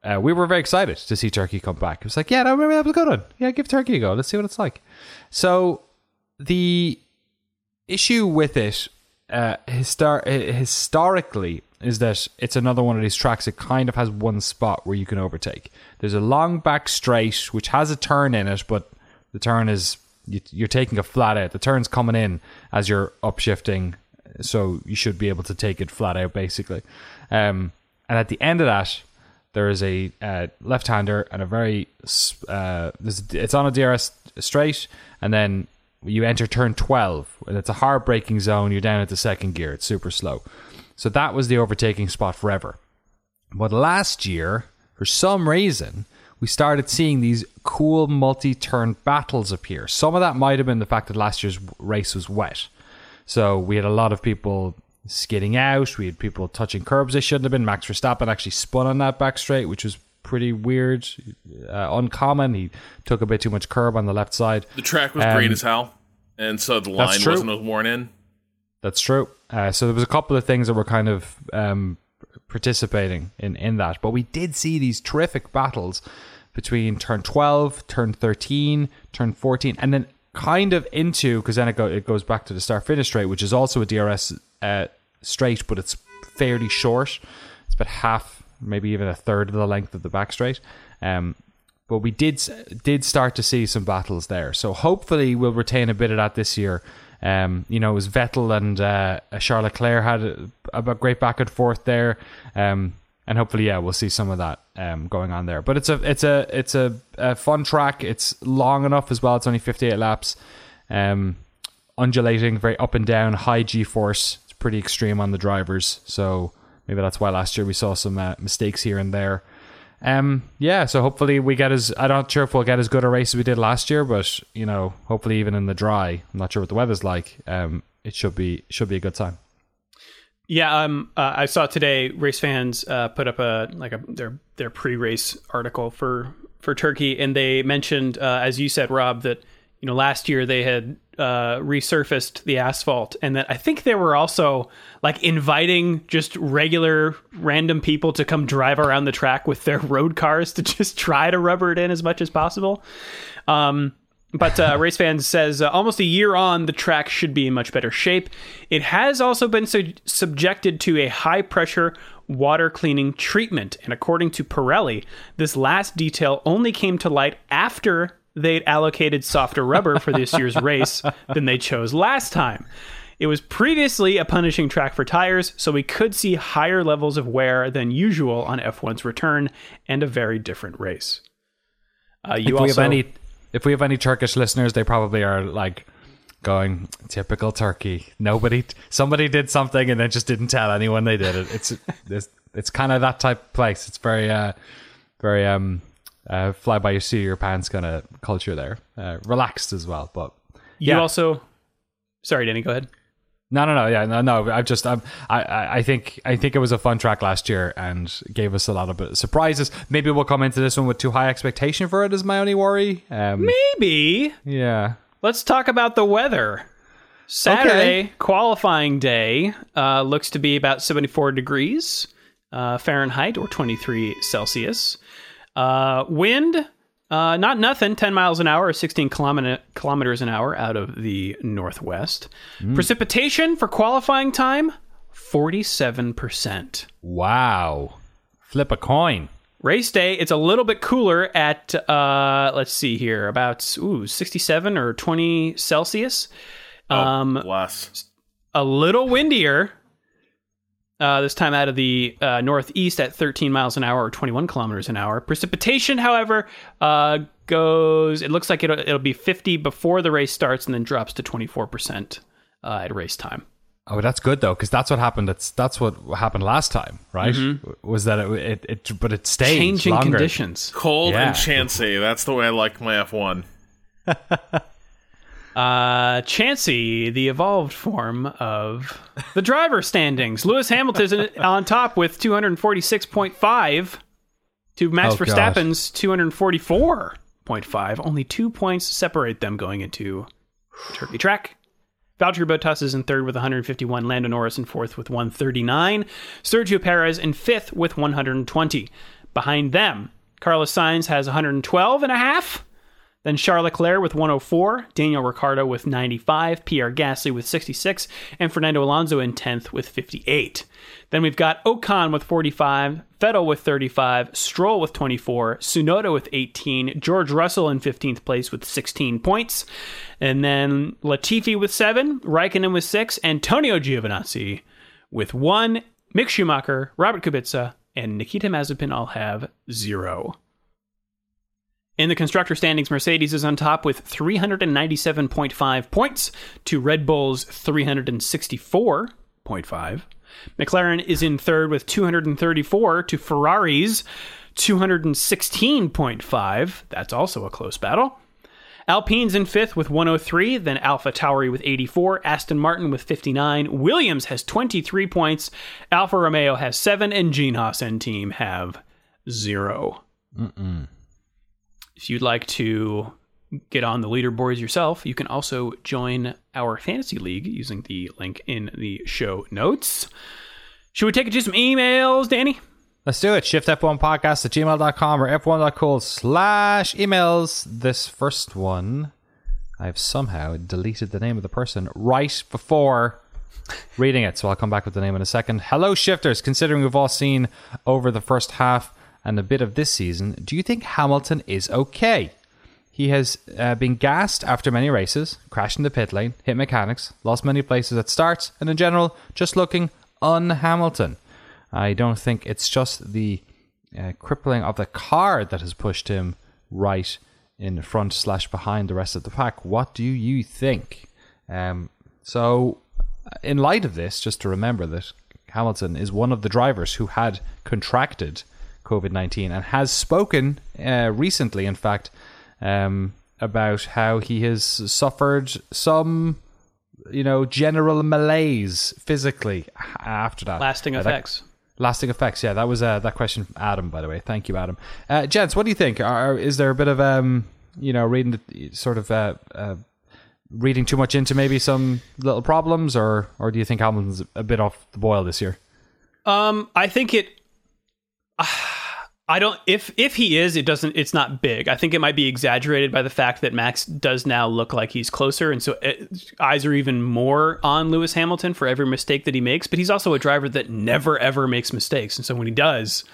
uh, we were very excited to see Turkey come back. It was like, yeah, no, remember that was a good one. Yeah, give Turkey a go. Let's see what it's like. So the issue with it, uh, histor- historically, is that it's another one of these tracks that kind of has one spot where you can overtake. There's a long back straight which has a turn in it, but the turn is you, you're taking a flat out. The turn's coming in as you're upshifting, so you should be able to take it flat out basically. Um, and at the end of that, there is a uh, left-hander and a very uh, it's on a DRS straight, and then you enter turn 12 and it's a hard braking zone you're down at the second gear it's super slow so that was the overtaking spot forever but last year for some reason we started seeing these cool multi-turn battles appear some of that might have been the fact that last year's race was wet so we had a lot of people skidding out we had people touching curbs they shouldn't have been max verstappen actually spun on that back straight which was pretty weird, uh, uncommon. He took a bit too much curb on the left side. The track was um, green as hell, and so the line wasn't worn in. That's true. Uh, so there was a couple of things that were kind of um, participating in in that, but we did see these terrific battles between turn 12, turn 13, turn 14, and then kind of into because then it, go, it goes back to the start finish straight, which is also a DRS uh, straight, but it's fairly short. It's about half maybe even a third of the length of the back straight. Um, but we did did start to see some battles there. So hopefully we'll retain a bit of that this year. Um, you know, it was Vettel and uh, Charles Leclerc had a, a, great back and forth there, um, and hopefully, yeah, we'll see some of that um, going on there. But it's a it's a it's a, a, fun track. It's long enough as well. It's only fifty eight laps, um, undulating, very up and down, high G force. It's pretty extreme on the drivers. So maybe that's why last year we saw some uh, mistakes here and there. Um, yeah, so hopefully we get as I'm not sure if we'll get as good a race as we did last year, but you know, hopefully even in the dry, I'm not sure what the weather's like. Um, it should be should be a good time. Yeah, um, uh, I saw today race fans uh, put up a like a their their pre-race article for for Turkey, and they mentioned, uh, as you said, Rob, that you know last year they had uh, resurfaced the asphalt, and that I think they were also like inviting just regular random people to come drive around the track with their road cars to just try to rubber it in as much as possible. Um, but uh, Race Fans says uh, almost a year on, the track should be in much better shape. It has also been su- subjected to a high pressure water cleaning treatment. And according to Pirelli, this last detail only came to light after they'd allocated softer rubber for this year's race than they chose last time. It was previously a punishing track for tires, so we could see higher levels of wear than usual on F1's return and a very different race. Uh, you if also, we have any, if we have any Turkish listeners, they probably are like going typical Turkey. Nobody, somebody did something and then just didn't tell anyone they did it. It's it's, it's kind of that type of place. It's very uh, very um uh, fly by your seat of your pants kind of culture there. Uh, relaxed as well, but yeah. You also, sorry, Danny, go ahead. No, no, no, yeah, no, no. I've just, um, I, I think, I think it was a fun track last year and gave us a lot of surprises. Maybe we'll come into this one with too high expectation for it. Is my only worry. Um, Maybe. Yeah. Let's talk about the weather. Saturday okay. qualifying day uh, looks to be about seventy-four degrees uh, Fahrenheit or twenty-three Celsius. Uh, wind, uh, not nothing, 10 miles an hour or 16 kilometers an hour out of the northwest. Mm. Precipitation for qualifying time, 47%. Wow. Flip a coin. Race day, it's a little bit cooler at, uh, let's see here, about ooh, 67 or 20 Celsius. Oh, um, bless. A little windier, uh, this time out of the uh, northeast at 13 miles an hour or 21 kilometers an hour. Precipitation, however, uh, goes. It looks like it'll, it'll be 50 before the race starts and then drops to 24 percent uh, at race time. Oh, that's good though, because that's what happened. That's that's what happened last time, right? Mm-hmm. Was that it, it, it? But it stayed changing longer. conditions, cold yeah. and chancy. That's the way I like my F1. Uh, Chansey, the evolved form of the driver standings. Lewis Hamilton is on top with 246.5 to Max oh, Verstappen's 244.5. Only two points separate them going into Turkey track. Valtteri Bottas is in third with 151. Lando Norris in fourth with 139. Sergio Perez in fifth with 120. Behind them, Carlos Sainz has 112 and a half. Then Charles Leclerc with 104, Daniel Ricciardo with 95, Pierre Gasly with 66, and Fernando Alonso in 10th with 58. Then we've got Ocon with 45, Vettel with 35, Stroll with 24, Tsunoda with 18, George Russell in 15th place with 16 points, and then Latifi with 7, Raikkonen with 6, Antonio Giovinazzi with 1, Mick Schumacher, Robert Kubica, and Nikita Mazepin all have 0. In the constructor standings, Mercedes is on top with 397.5 points to Red Bull's 364.5. McLaren is in third with 234 to Ferrari's 216.5. That's also a close battle. Alpine's in fifth with 103, then Alpha Tauri with 84, Aston Martin with 59, Williams has 23 points, Alfa Romeo has 7, and Gene Haas and team have 0. Mm-mm. If you'd like to get on the leaderboards yourself, you can also join our fantasy league using the link in the show notes. Should we take it to some emails, Danny? Let's do it. Shift F1 podcast at gmail.com or f1.cool slash emails. This first one, I've somehow deleted the name of the person right before reading it. So I'll come back with the name in a second. Hello, shifters. Considering we've all seen over the first half and a bit of this season, do you think Hamilton is okay? He has uh, been gassed after many races, crashed in the pit lane, hit mechanics, lost many places at starts, and in general, just looking un Hamilton. I don't think it's just the uh, crippling of the car that has pushed him right in front slash behind the rest of the pack. What do you think? Um, so, in light of this, just to remember that Hamilton is one of the drivers who had contracted COVID 19 and has spoken uh, recently, in fact, um, about how he has suffered some, you know, general malaise physically after that. Lasting uh, effects. That, lasting effects, yeah. That was uh, that question from Adam, by the way. Thank you, Adam. Uh, gents, what do you think? Are, is there a bit of, um, you know, reading the, sort of uh, uh, reading too much into maybe some little problems, or or do you think Hamilton's a bit off the boil this year? Um, I think it. I don't if if he is it doesn't it's not big. I think it might be exaggerated by the fact that Max does now look like he's closer and so it, eyes are even more on Lewis Hamilton for every mistake that he makes, but he's also a driver that never ever makes mistakes. And so when he does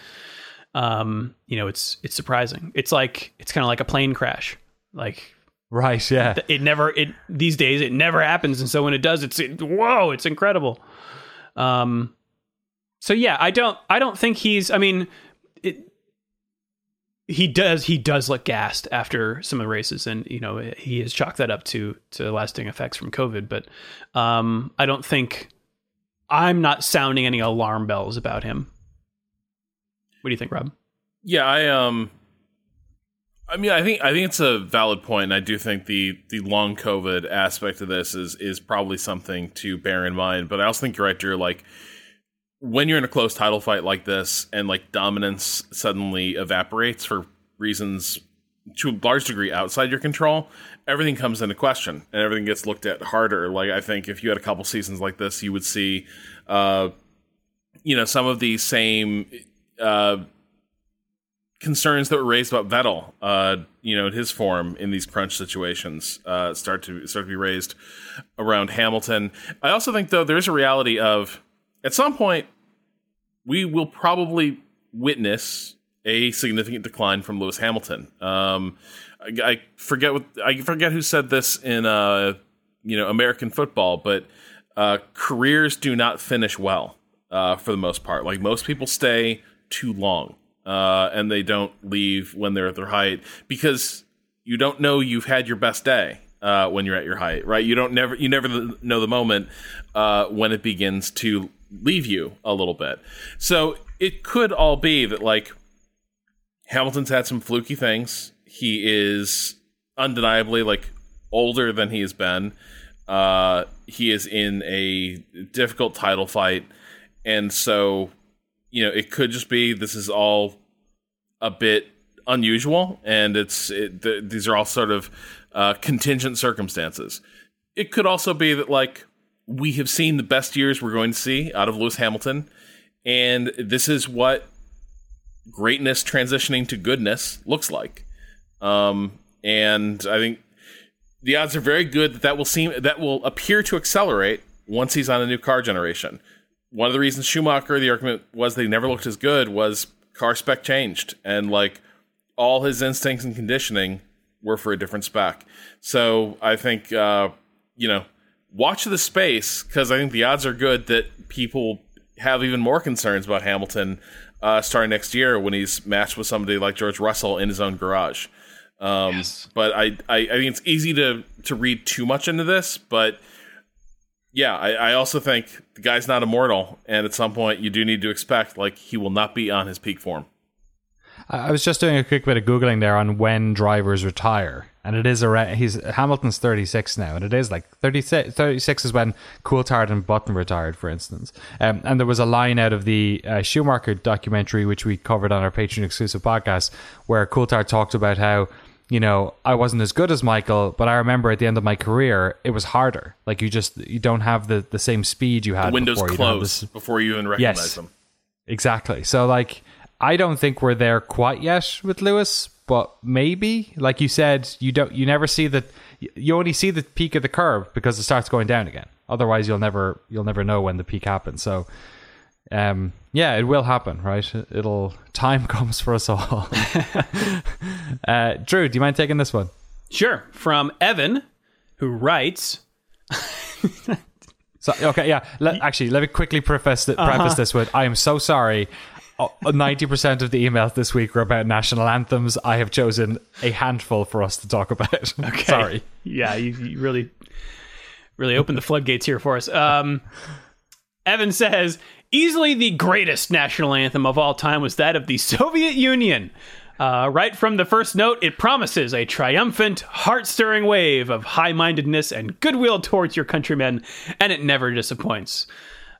um you know it's it's surprising. It's like it's kind of like a plane crash. Like Right, yeah. It never it these days it never happens and so when it does it's it, whoa, it's incredible. Um so yeah, I don't I don't think he's I mean he does he does look gassed after some of the races and you know he has chalked that up to to lasting effects from covid but um i don't think i'm not sounding any alarm bells about him. What do you think rob? Yeah i um i mean i think i think it's a valid point and i do think the the long covid aspect of this is is probably something to bear in mind but i also think you're right drew like when you're in a close title fight like this and like dominance suddenly evaporates for reasons to a large degree outside your control, everything comes into question and everything gets looked at harder. Like I think if you had a couple seasons like this, you would see, uh, you know, some of these same uh, concerns that were raised about Vettel, uh, you know, his form in these crunch situations, uh, start to start to be raised around Hamilton. I also think though there is a reality of at some point, we will probably witness a significant decline from Lewis Hamilton. Um, I, I, forget what I forget who said this in uh, you know American football, but uh, careers do not finish well uh, for the most part. Like most people stay too long, uh, and they don't leave when they're at their height because you don't know you've had your best day uh, when you're at your height, right? You don't never you never know the moment uh, when it begins to leave you a little bit. So it could all be that like Hamilton's had some fluky things. He is undeniably like older than he has been. Uh, he is in a difficult title fight, and so you know it could just be this is all a bit unusual, and it's it, th- these are all sort of uh, contingent circumstances. It could also be that like we have seen the best years we're going to see out of Lewis Hamilton, and this is what greatness transitioning to goodness looks like. Um, and I think the odds are very good that that will seem that will appear to accelerate once he's on a new car generation. One of the reasons Schumacher, the argument was they never looked as good, was car spec changed, and like all his instincts and conditioning were for a different spec. So I think uh, you know watch the space because I think the odds are good that people have even more concerns about Hamilton uh, starting next year when he's matched with somebody like George Russell in his own garage. Um, Yes. But I, I, I think it's easy to to read too much into this. But yeah, I, I also think the guy's not immortal, and at some point you do need to expect like he will not be on his peak form. I was just doing a quick bit of googling there on when drivers retire, and it is around. He's Hamilton's thirty six now, and it is like 36, 36 is when Coulthard and Button retired, for instance. Um, and there was a line out of the uh, Schumacher documentary, which we covered on our Patreon exclusive podcast, where Coulthard talked about how you know I wasn't as good as Michael, but I remember at the end of my career it was harder. Like you just you don't have the the same speed you had. Windows before. You close before you even recognize Yes. them. Exactly. So like I don't think we're there quite yet with Lewis, but maybe like you said, you don't you never see the you only see the peak of the curve because it starts going down again. Otherwise you'll never you'll never know when the peak happens. So um yeah, it will happen, right? It'll time comes for us all. uh Drew, do you mind taking this one? Sure. From Evan, who writes, So okay, yeah. Let, actually, let me quickly preface th- Uh-huh. preface this with: I am so sorry. Uh, Ninety percent of the emails this week were about national anthems. I have chosen a handful for us to talk about. Okay. Sorry. Yeah, you, you really, really opened the floodgates here for us. Um, Evan says, easily the greatest national anthem of all time was that of the Soviet Union. Uh, right from the first note, it promises a triumphant, heart stirring wave of high mindedness and goodwill towards your countrymen, and it never disappoints.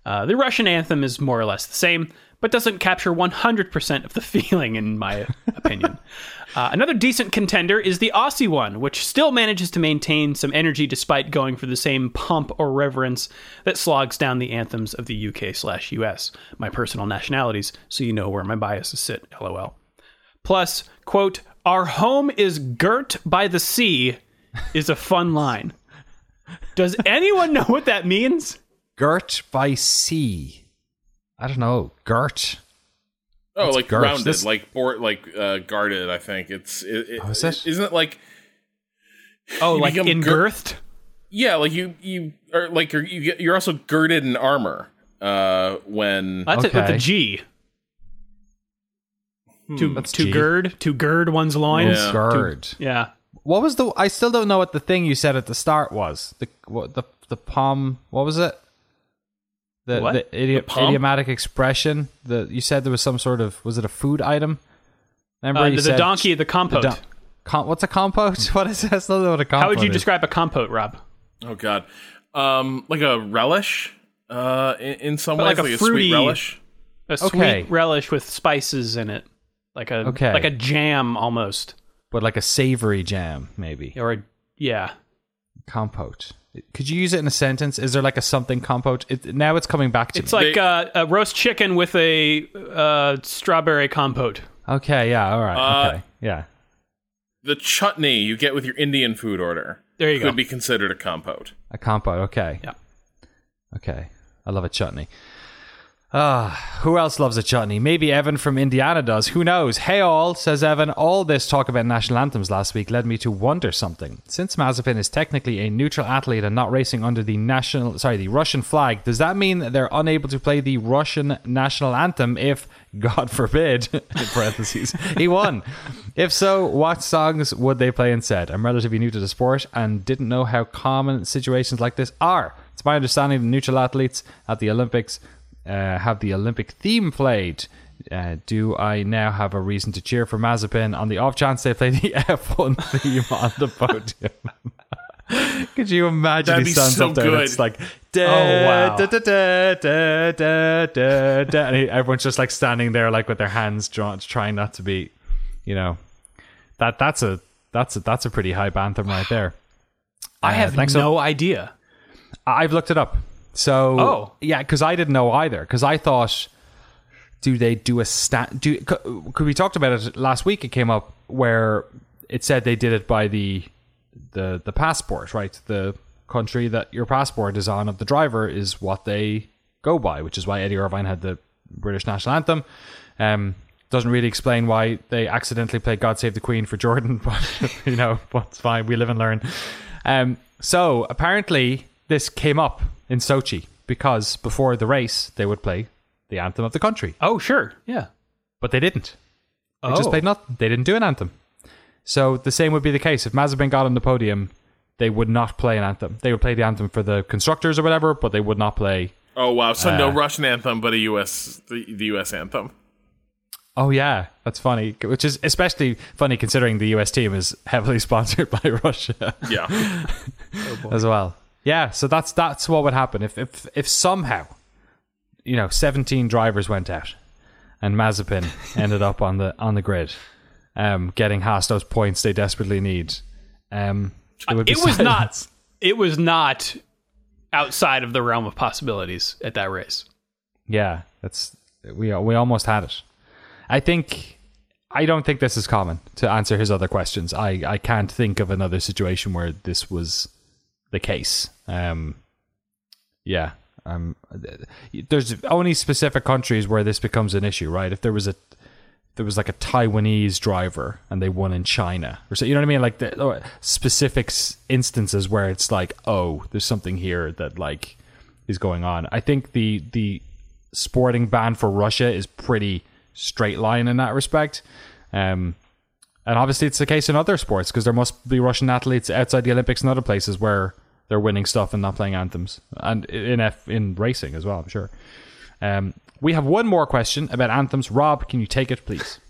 Uh, the Russian anthem is more or less the same, but doesn't capture 100% of the feeling, in my opinion. Uh, another decent contender is the Aussie one, which still manages to maintain some energy despite going for the same pomp or reverence that slogs down the anthems of the UK slash US, my personal nationalities, so you know where my biases sit, lol. Plus, quote, our home is girt by the sea is a fun line. Does anyone know what that means? Girt by sea. I don't know. Girt. Oh, like girth. rounded, This- like board, like uh, guarded. I think it's. It, it, Oh, is it? Isn't it like? Oh, You like become engirthed? Yeah, like you you are like you're, you get, you're also girded in armor uh, when That's it with Okay. a G. To, That's to G. gird, to gird one's loins. Yeah. Gird. Yeah. What was the? I still don't know what the thing you said at the start was. The what the the palm. What was it? The What? the, idi- The idiomatic expression. The you said there was some sort of was it a food item? Remember Uh, you the, the said donkey, the compote. don- com- what's a compote? What is that? I still don't what a compote How would you is. describe a compote, Rob? oh god, um, like a relish uh, in, in some But ways, like a like a fruity- sweet relish. A sweet Okay. relish with spices in it, like a Okay. like a jam almost, But like a savory jam, maybe or a, yeah. compote. Could you use it in a sentence? Is there like a something compote? It, now it's coming back to me. It's me. like They- uh, a roast chicken with a uh, strawberry compote. okay, yeah, all right, Uh, okay, yeah. The chutney you get with your Indian food order There you go. could go. be considered a compote. A compote, okay. Yeah. Okay. I love a chutney. Ah, who else loves a chutney? Maybe Evan from Indiana does. Who knows? Hey all, says Evan. All this talk about national anthems last week led me to wonder something. Since Mazepin is technically a neutral athlete and not racing under the national, sorry, the Russian flag, does that mean that they're unable to play the Russian national anthem if, God forbid, in parentheses, he won? If so, what songs would they play instead? I'm relatively new to the sport and didn't know how common situations like this are. It's my understanding that neutral athletes at the Olympics uh, have the Olympic theme played. Uh, do I now have a reason to cheer for Mazepin on the off chance they play the F1 theme on the podium? Could you imagine That'd he stands so up there and good. it's like da, Oh, wow. da, da, da, da, da, da, da, and he- everyone's just like standing there like with their hands drawn trying not to be you know that that's a that's a that's a pretty hype anthem right there I Uh, have no so- idea. I've looked it up. So, Oh. yeah, because I didn't know either. Because I thought, do they do a stat? Do could we talked about it last week? It came up where it said they did it by the the the passport, right? The country that your passport is on of the driver is what they go by, which is why Eddie Irvine had the British national anthem. Um, doesn't really explain why they accidentally played "God Save the Queen" for Jordan, but you know, but it's fine. We live and learn. Um, so apparently, this came up in Sochi because before the race they would play the anthem of the country, Oh, sure. Yeah. but they didn't. They Oh. just played nothing. They didn't do an anthem. So the same would be the case if Mazepin got on the podium. They would not play an anthem. They would play the anthem for the constructors or whatever, but they would not play. Oh wow! So no Uh, Russian anthem, but a U.S. the, the U.S. anthem. Oh yeah, that's funny. Which is especially funny considering the US team is heavily sponsored by Russia Yeah. as well. Yeah, so that's that's what would happen if if if somehow, you know, seventeen drivers went out, and Mazepin ended up on the on the grid, um, getting Haas those points they desperately need. Um, there would be It was silence. not. It was not outside of the realm of possibilities at that race. Yeah, that's we we almost had it. I think I don't think this is common. To answer his other questions, I I can't think of another situation where this was the case. Um, yeah. Um, there's only specific countries where this becomes an issue, right? If there was a there was like a Taiwanese driver and they won in China, or so you know what I mean? Like the specific instances where it's like, oh, there's something here that like is going on. I think the the sporting ban for Russia is pretty straight line in that respect. Um, and obviously, it's the case in other sports because there must be Russian athletes outside the Olympics and other places where they're winning stuff and not playing anthems, and in F in racing as well. I'm sure. Um, we have one more question about anthems. Rob, can you take it, please?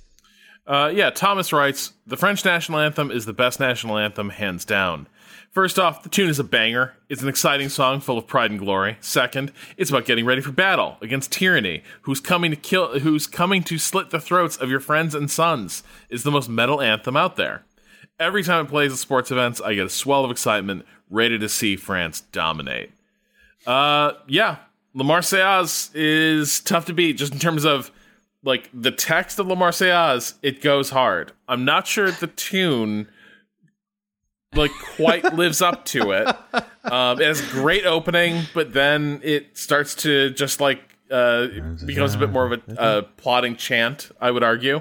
Uh, yeah, Thomas writes The French national anthem is the best national anthem, hands down. First off, the tune is a banger. It's an exciting song full of pride and glory. Second, it's about getting ready for battle against tyranny, who's coming to kill, who's coming to slit the throats of your friends and sons. It's the most metal anthem out there. Every time it plays at sports events, I get a swell of excitement, ready to see France dominate. Uh, yeah, La Marseillaise is tough to beat just in terms of like the text of La Marseillaise. It goes hard. I'm not sure the tune like quite lives up to it. Um, it has great opening, but then it starts to just like uh, becomes a bit more of a uh, plotting chant. I would argue.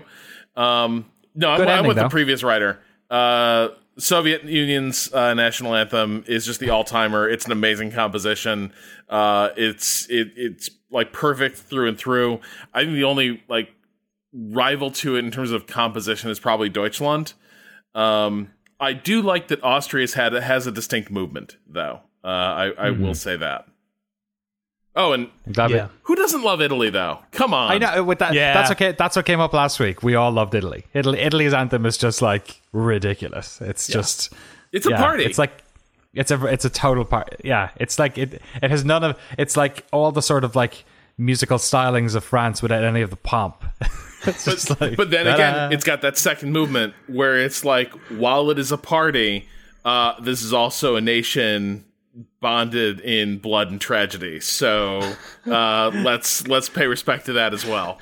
Um, no, I'm, Good I'm ending, with the previous writer. Uh, Soviet Union's uh, national anthem is just the all timer. It's an amazing composition. Uh, it's it it's like perfect through and through. I think the only like rival to it in terms of composition is probably Deutschland. Um, I do like that Austria's had has a distinct movement, though. Uh, I, I Mm-hmm. will say that. Oh, and I'm glad we- Yeah. who doesn't love Italy, though? Come on. I know with that. Yeah. That's okay. That's what came up last week. We all loved Italy. Italy. Italy's anthem is just like ridiculous. It's just It's a yeah, party. It's like it's a it's a total part. Yeah, it's like it it has none of. It's like all the sort of like musical stylings of France without any of the pomp. it's just like, But then ta-da. again, it's got that second movement where it's like, while it is a party, uh, this is also a nation bonded in blood and tragedy. So uh, let's let's pay respect to that as well.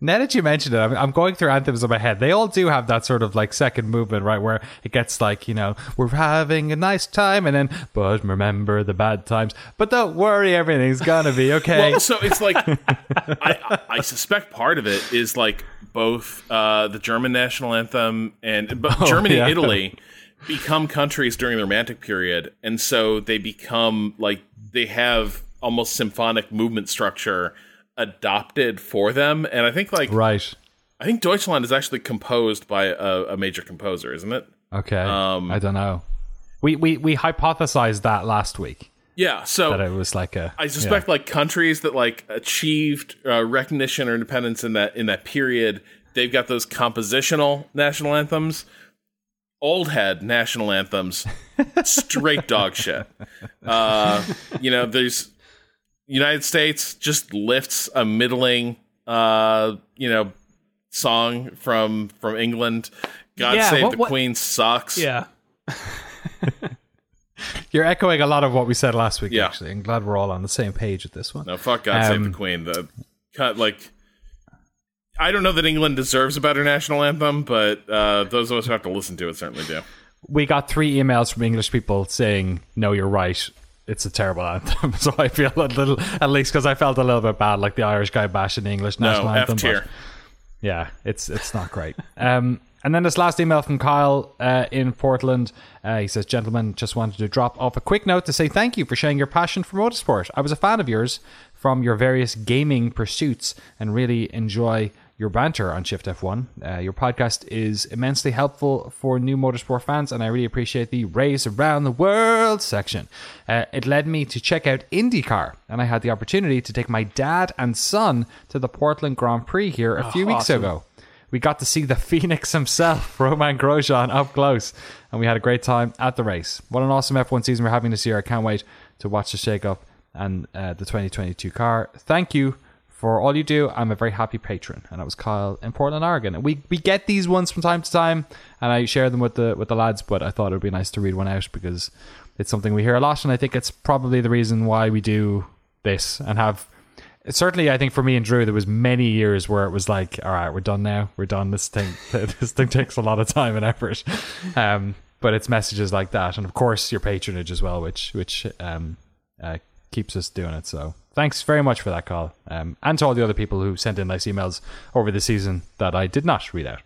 Now that you mentioned it, I'm, I'm going through anthems in my head. They all do have that sort of like second movement, right? Where it gets like, you know, we're having a nice time, and then, but remember the bad times. But don't worry, everything's gonna be okay. Well, so it's like I, I suspect part of it is like both uh, the German national anthem and but Germany yeah. and Italy become countries during the Romantic period, and so they become like they have almost symphonic movement structure adopted for them. And I think like right. I think Deutschland is actually composed by a, a major composer, isn't it? Okay. Um, I don't know. We, we we hypothesized that last week Yeah. So that it was like a. I suspect like countries that like achieved uh, recognition or independence in that in that period, they've got those compositional national anthems. Old head national anthems, straight dog shit. Uh, you know, there's United States just lifts a middling, uh, you know, song from from England. God Yeah, save what- the what- Queen sucks. Yeah. You're echoing a lot of what we said last week. Yeah. Actually, I'm glad we're all on the same page with this one. No, fuck God save the Um, Queen. The cut like I don't know that England deserves a better national anthem, but uh, those of us who have to listen to it certainly do. We got three emails from English people saying, "No, you're right. It's a terrible anthem." so I feel a little, at least because I felt a little bit bad, like the Irish guy bashing the English national No, anthem. F-tier. yeah, it's it's not great. Um, and then this last email from Kyle uh, in Portland. Uh, he says, "Gentlemen, just wanted to drop off a quick note to say thank you for sharing your passion for motorsport. I was a fan of yours from your various gaming pursuits and really enjoy." Your banter on Shift F1. Uh, your podcast is immensely helpful for new motorsport fans, and I really appreciate the Race Around the World section. Uh, it led me to check out IndyCar, and I had the opportunity to take my dad and son to the Portland Grand Prix here a few weeks awesome. ago we got to see the Phoenix himself, Romain Grosjean, up close, and we had a great time at the race. What an awesome F1 season we're having this year. I can't wait to watch the shake up and uh, the 2022 car. Thank you for all you do. I'm a very happy patron. And that was Kyle in Portland, Oregon. And we, we get these ones from time to time, and I share them with the with the lads, but I thought it would be nice to read one out because it's something we hear a lot, and I think it's probably the reason why we do this and have certainly i think for me and drew there was many years where it was like all right we're done now we're done this thing this thing takes a lot of time and effort um but it's messages like that and of course your patronage as well which which um uh, keeps us doing it so thanks very much for that call um and to all the other people who sent in nice emails over the season that i did not read out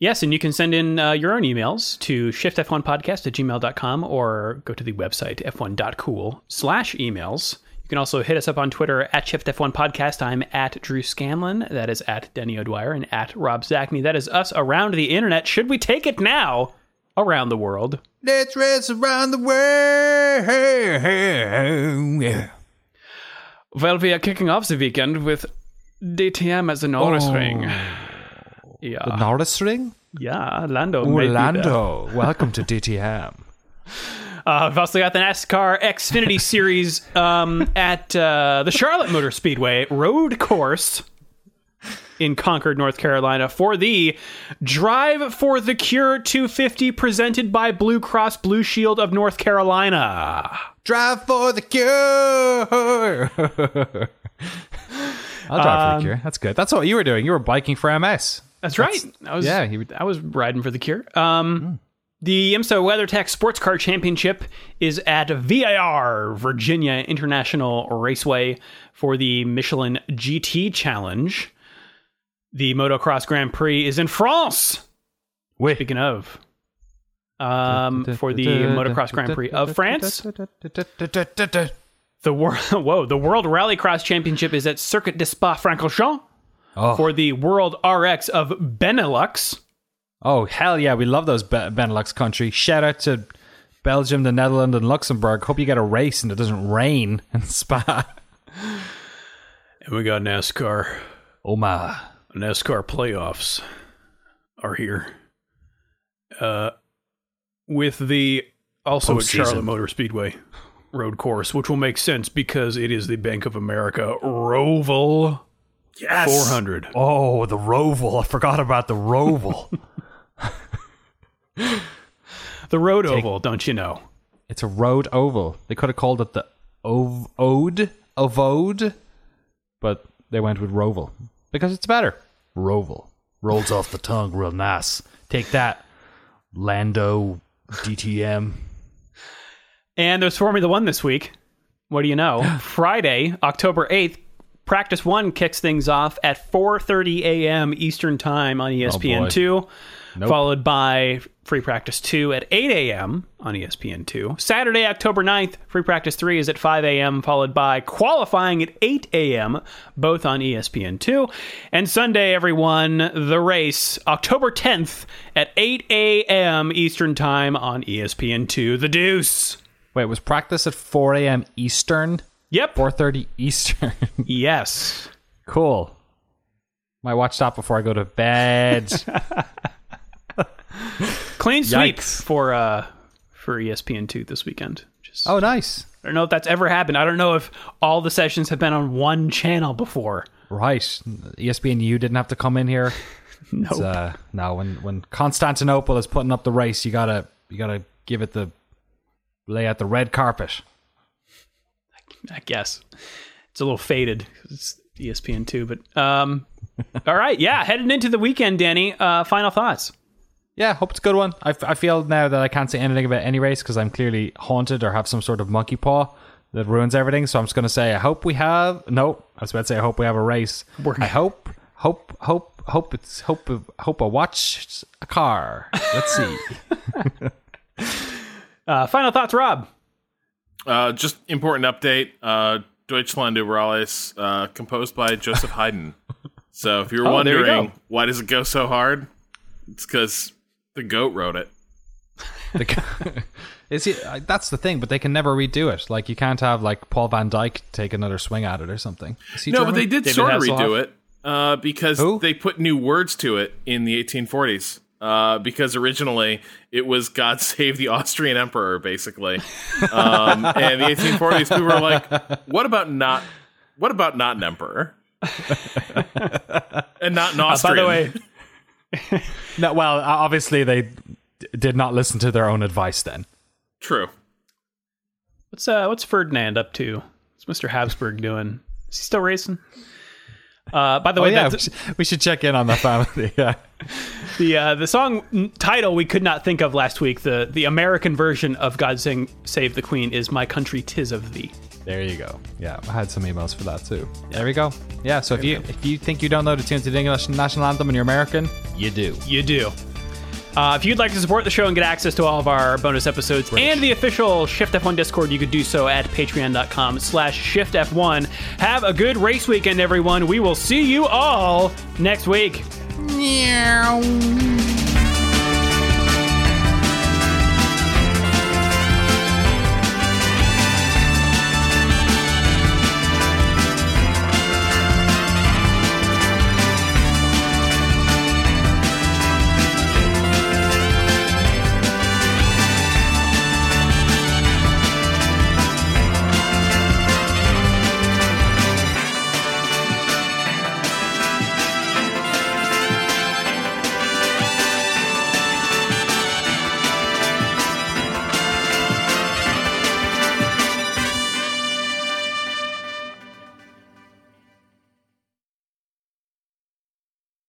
Yes, and you can send in uh, your own emails to shiftf1podcast at gmail.com or go to the website f1.cool slash emails. You can also hit us up on Twitter at shiftf1podcast. I'm at Drew Scanlon. That is at Danny O'Dwyer and at Rob Zacny. That is us around the internet. Should we take it now? Around the world. let's race around the world Well, we are kicking off the weekend with DTM as a Norisring. Yeah. the norris ring yeah, Lando. there. orlando welcome to dtm Uh, we've also got the NASCAR Xfinity Series um, at uh, the Charlotte Motor Speedway road course in Concord, North Carolina, for the Drive for the Cure 250 presented by Blue Cross Blue Shield of North Carolina. Drive for the cure. I'll drive for the cure. That's good. That's what you were doing. You were biking for MS. That's right. I was, yeah, you would- I was riding for the Cure. Um, The IMSA WeatherTech Sports Car Championship is at VIR, Virginia International Raceway, for the Michelin GT Challenge. The Motocross Grand Prix is in France. Wait. Speaking of, um, for the Motocross Grand Prix of France, the world whoa, the World Rallycross Championship is at Circuit de Spa-Francorchamps Oh. for the World RX of Benelux. Oh hell yeah, we love those Be- Benelux country. Shout out to Belgium, the Netherlands, and Luxembourg. Hope you get a race and it doesn't rain in Spa. And we got NASCAR. Oh my. NASCAR playoffs are here. Uh, with the also at Charlotte Motor Speedway road course, which will make sense because it is the Bank of America Roval Yes. 400. Oh, the Roval. I forgot about the Roval. The Road Oval, don't you know? it's a road oval. They could have called it the Ov- Ode, Ovode, but they went with Roval because it's better. Roval rolls off the tongue real nice. Take that, Lando DTM. And there's Formula One this week. What do you know? Friday, October 8th, Practice One kicks things off at 4:30 a.m. Eastern Time on oh, E ESPN two, followed by Free Practice Two at 8 a.m. on E ESPN two. Saturday, October 9th, Free Practice Three is at 5 a.m. followed by qualifying at 8 a.m. both on E ESPN two. And Sunday, everyone, the race October 10th at 8 a.m. Eastern Time on E ESPN two. The Deuce. Wait, was practice at 4 a.m. Eastern? Yep. 4:30 Eastern. Yes. cool. My watch that before I go to bed. Clean sweep Yikes. for uh for ESPN two this weekend. Just oh, nice. I don't know if that's ever happened. I don't know if all the sessions have been on one channel before. Right. E ESPNU didn't have to come in here. No. It's, uh, no, when when Constantinople is putting up the race, you gotta you gotta give it the lay out the red carpet. I guess it's a little faded. It's ESPN two, but um, All right, yeah, heading into the weekend, Danny. Uh, final thoughts. Yeah, hope it's a good one. I, f- I feel now that I can't say anything about any race because I'm clearly haunted or have some sort of monkey paw that ruins everything. So I'm just going to say, I hope we have. No, I was about to say, I hope we have a race. I hope, hope, hope, hope it's hope hope I watch a car. Let's see. Uh, final thoughts, Rob. Uh, just important update. Uh, Deutschland über alles, uh, composed by Joseph Haydn. So if you're Oh, there you wondering why does it go so hard, it's because the goat wrote it. The g- Is it? uh, That's the thing, but they can never redo it. Like you can't have like Paul van Dyk take another swing at it or something. Is he No, but they did David sort of Hasselhoff? redo it uh, because Who? they put new words to it in the 1840s. Uh, because originally it was "God save the Austrian Emperor," basically, um, and the 1840s people were like, "What about not? What about not an emperor?" and not an Uh, by Austrian. the way, No, well, uh, obviously they d- did not listen to their own advice. Then true. what's uh, what's Ferdinand up to? What's Mister Habsburg doing? Is he still racing? Uh, by the oh way, yeah, we that's- should, we should check in on the family. Yeah, the uh, the song title we could not think of last week. The the American version of "God Sing, Save the Queen" is "My Country, Tis of Thee." There you go. Yeah, I had some emails for that too. There we go. Yeah, so if you if you think you don't know the tune to the English national anthem and you're American, you do. You do. Uh, if you'd like to support the show and get access to all of our bonus episodes and the official Shift F1 Discord, you could do so at patreon.com slash Shift F1. Have a good race weekend, everyone. We will see you all next week. Meow.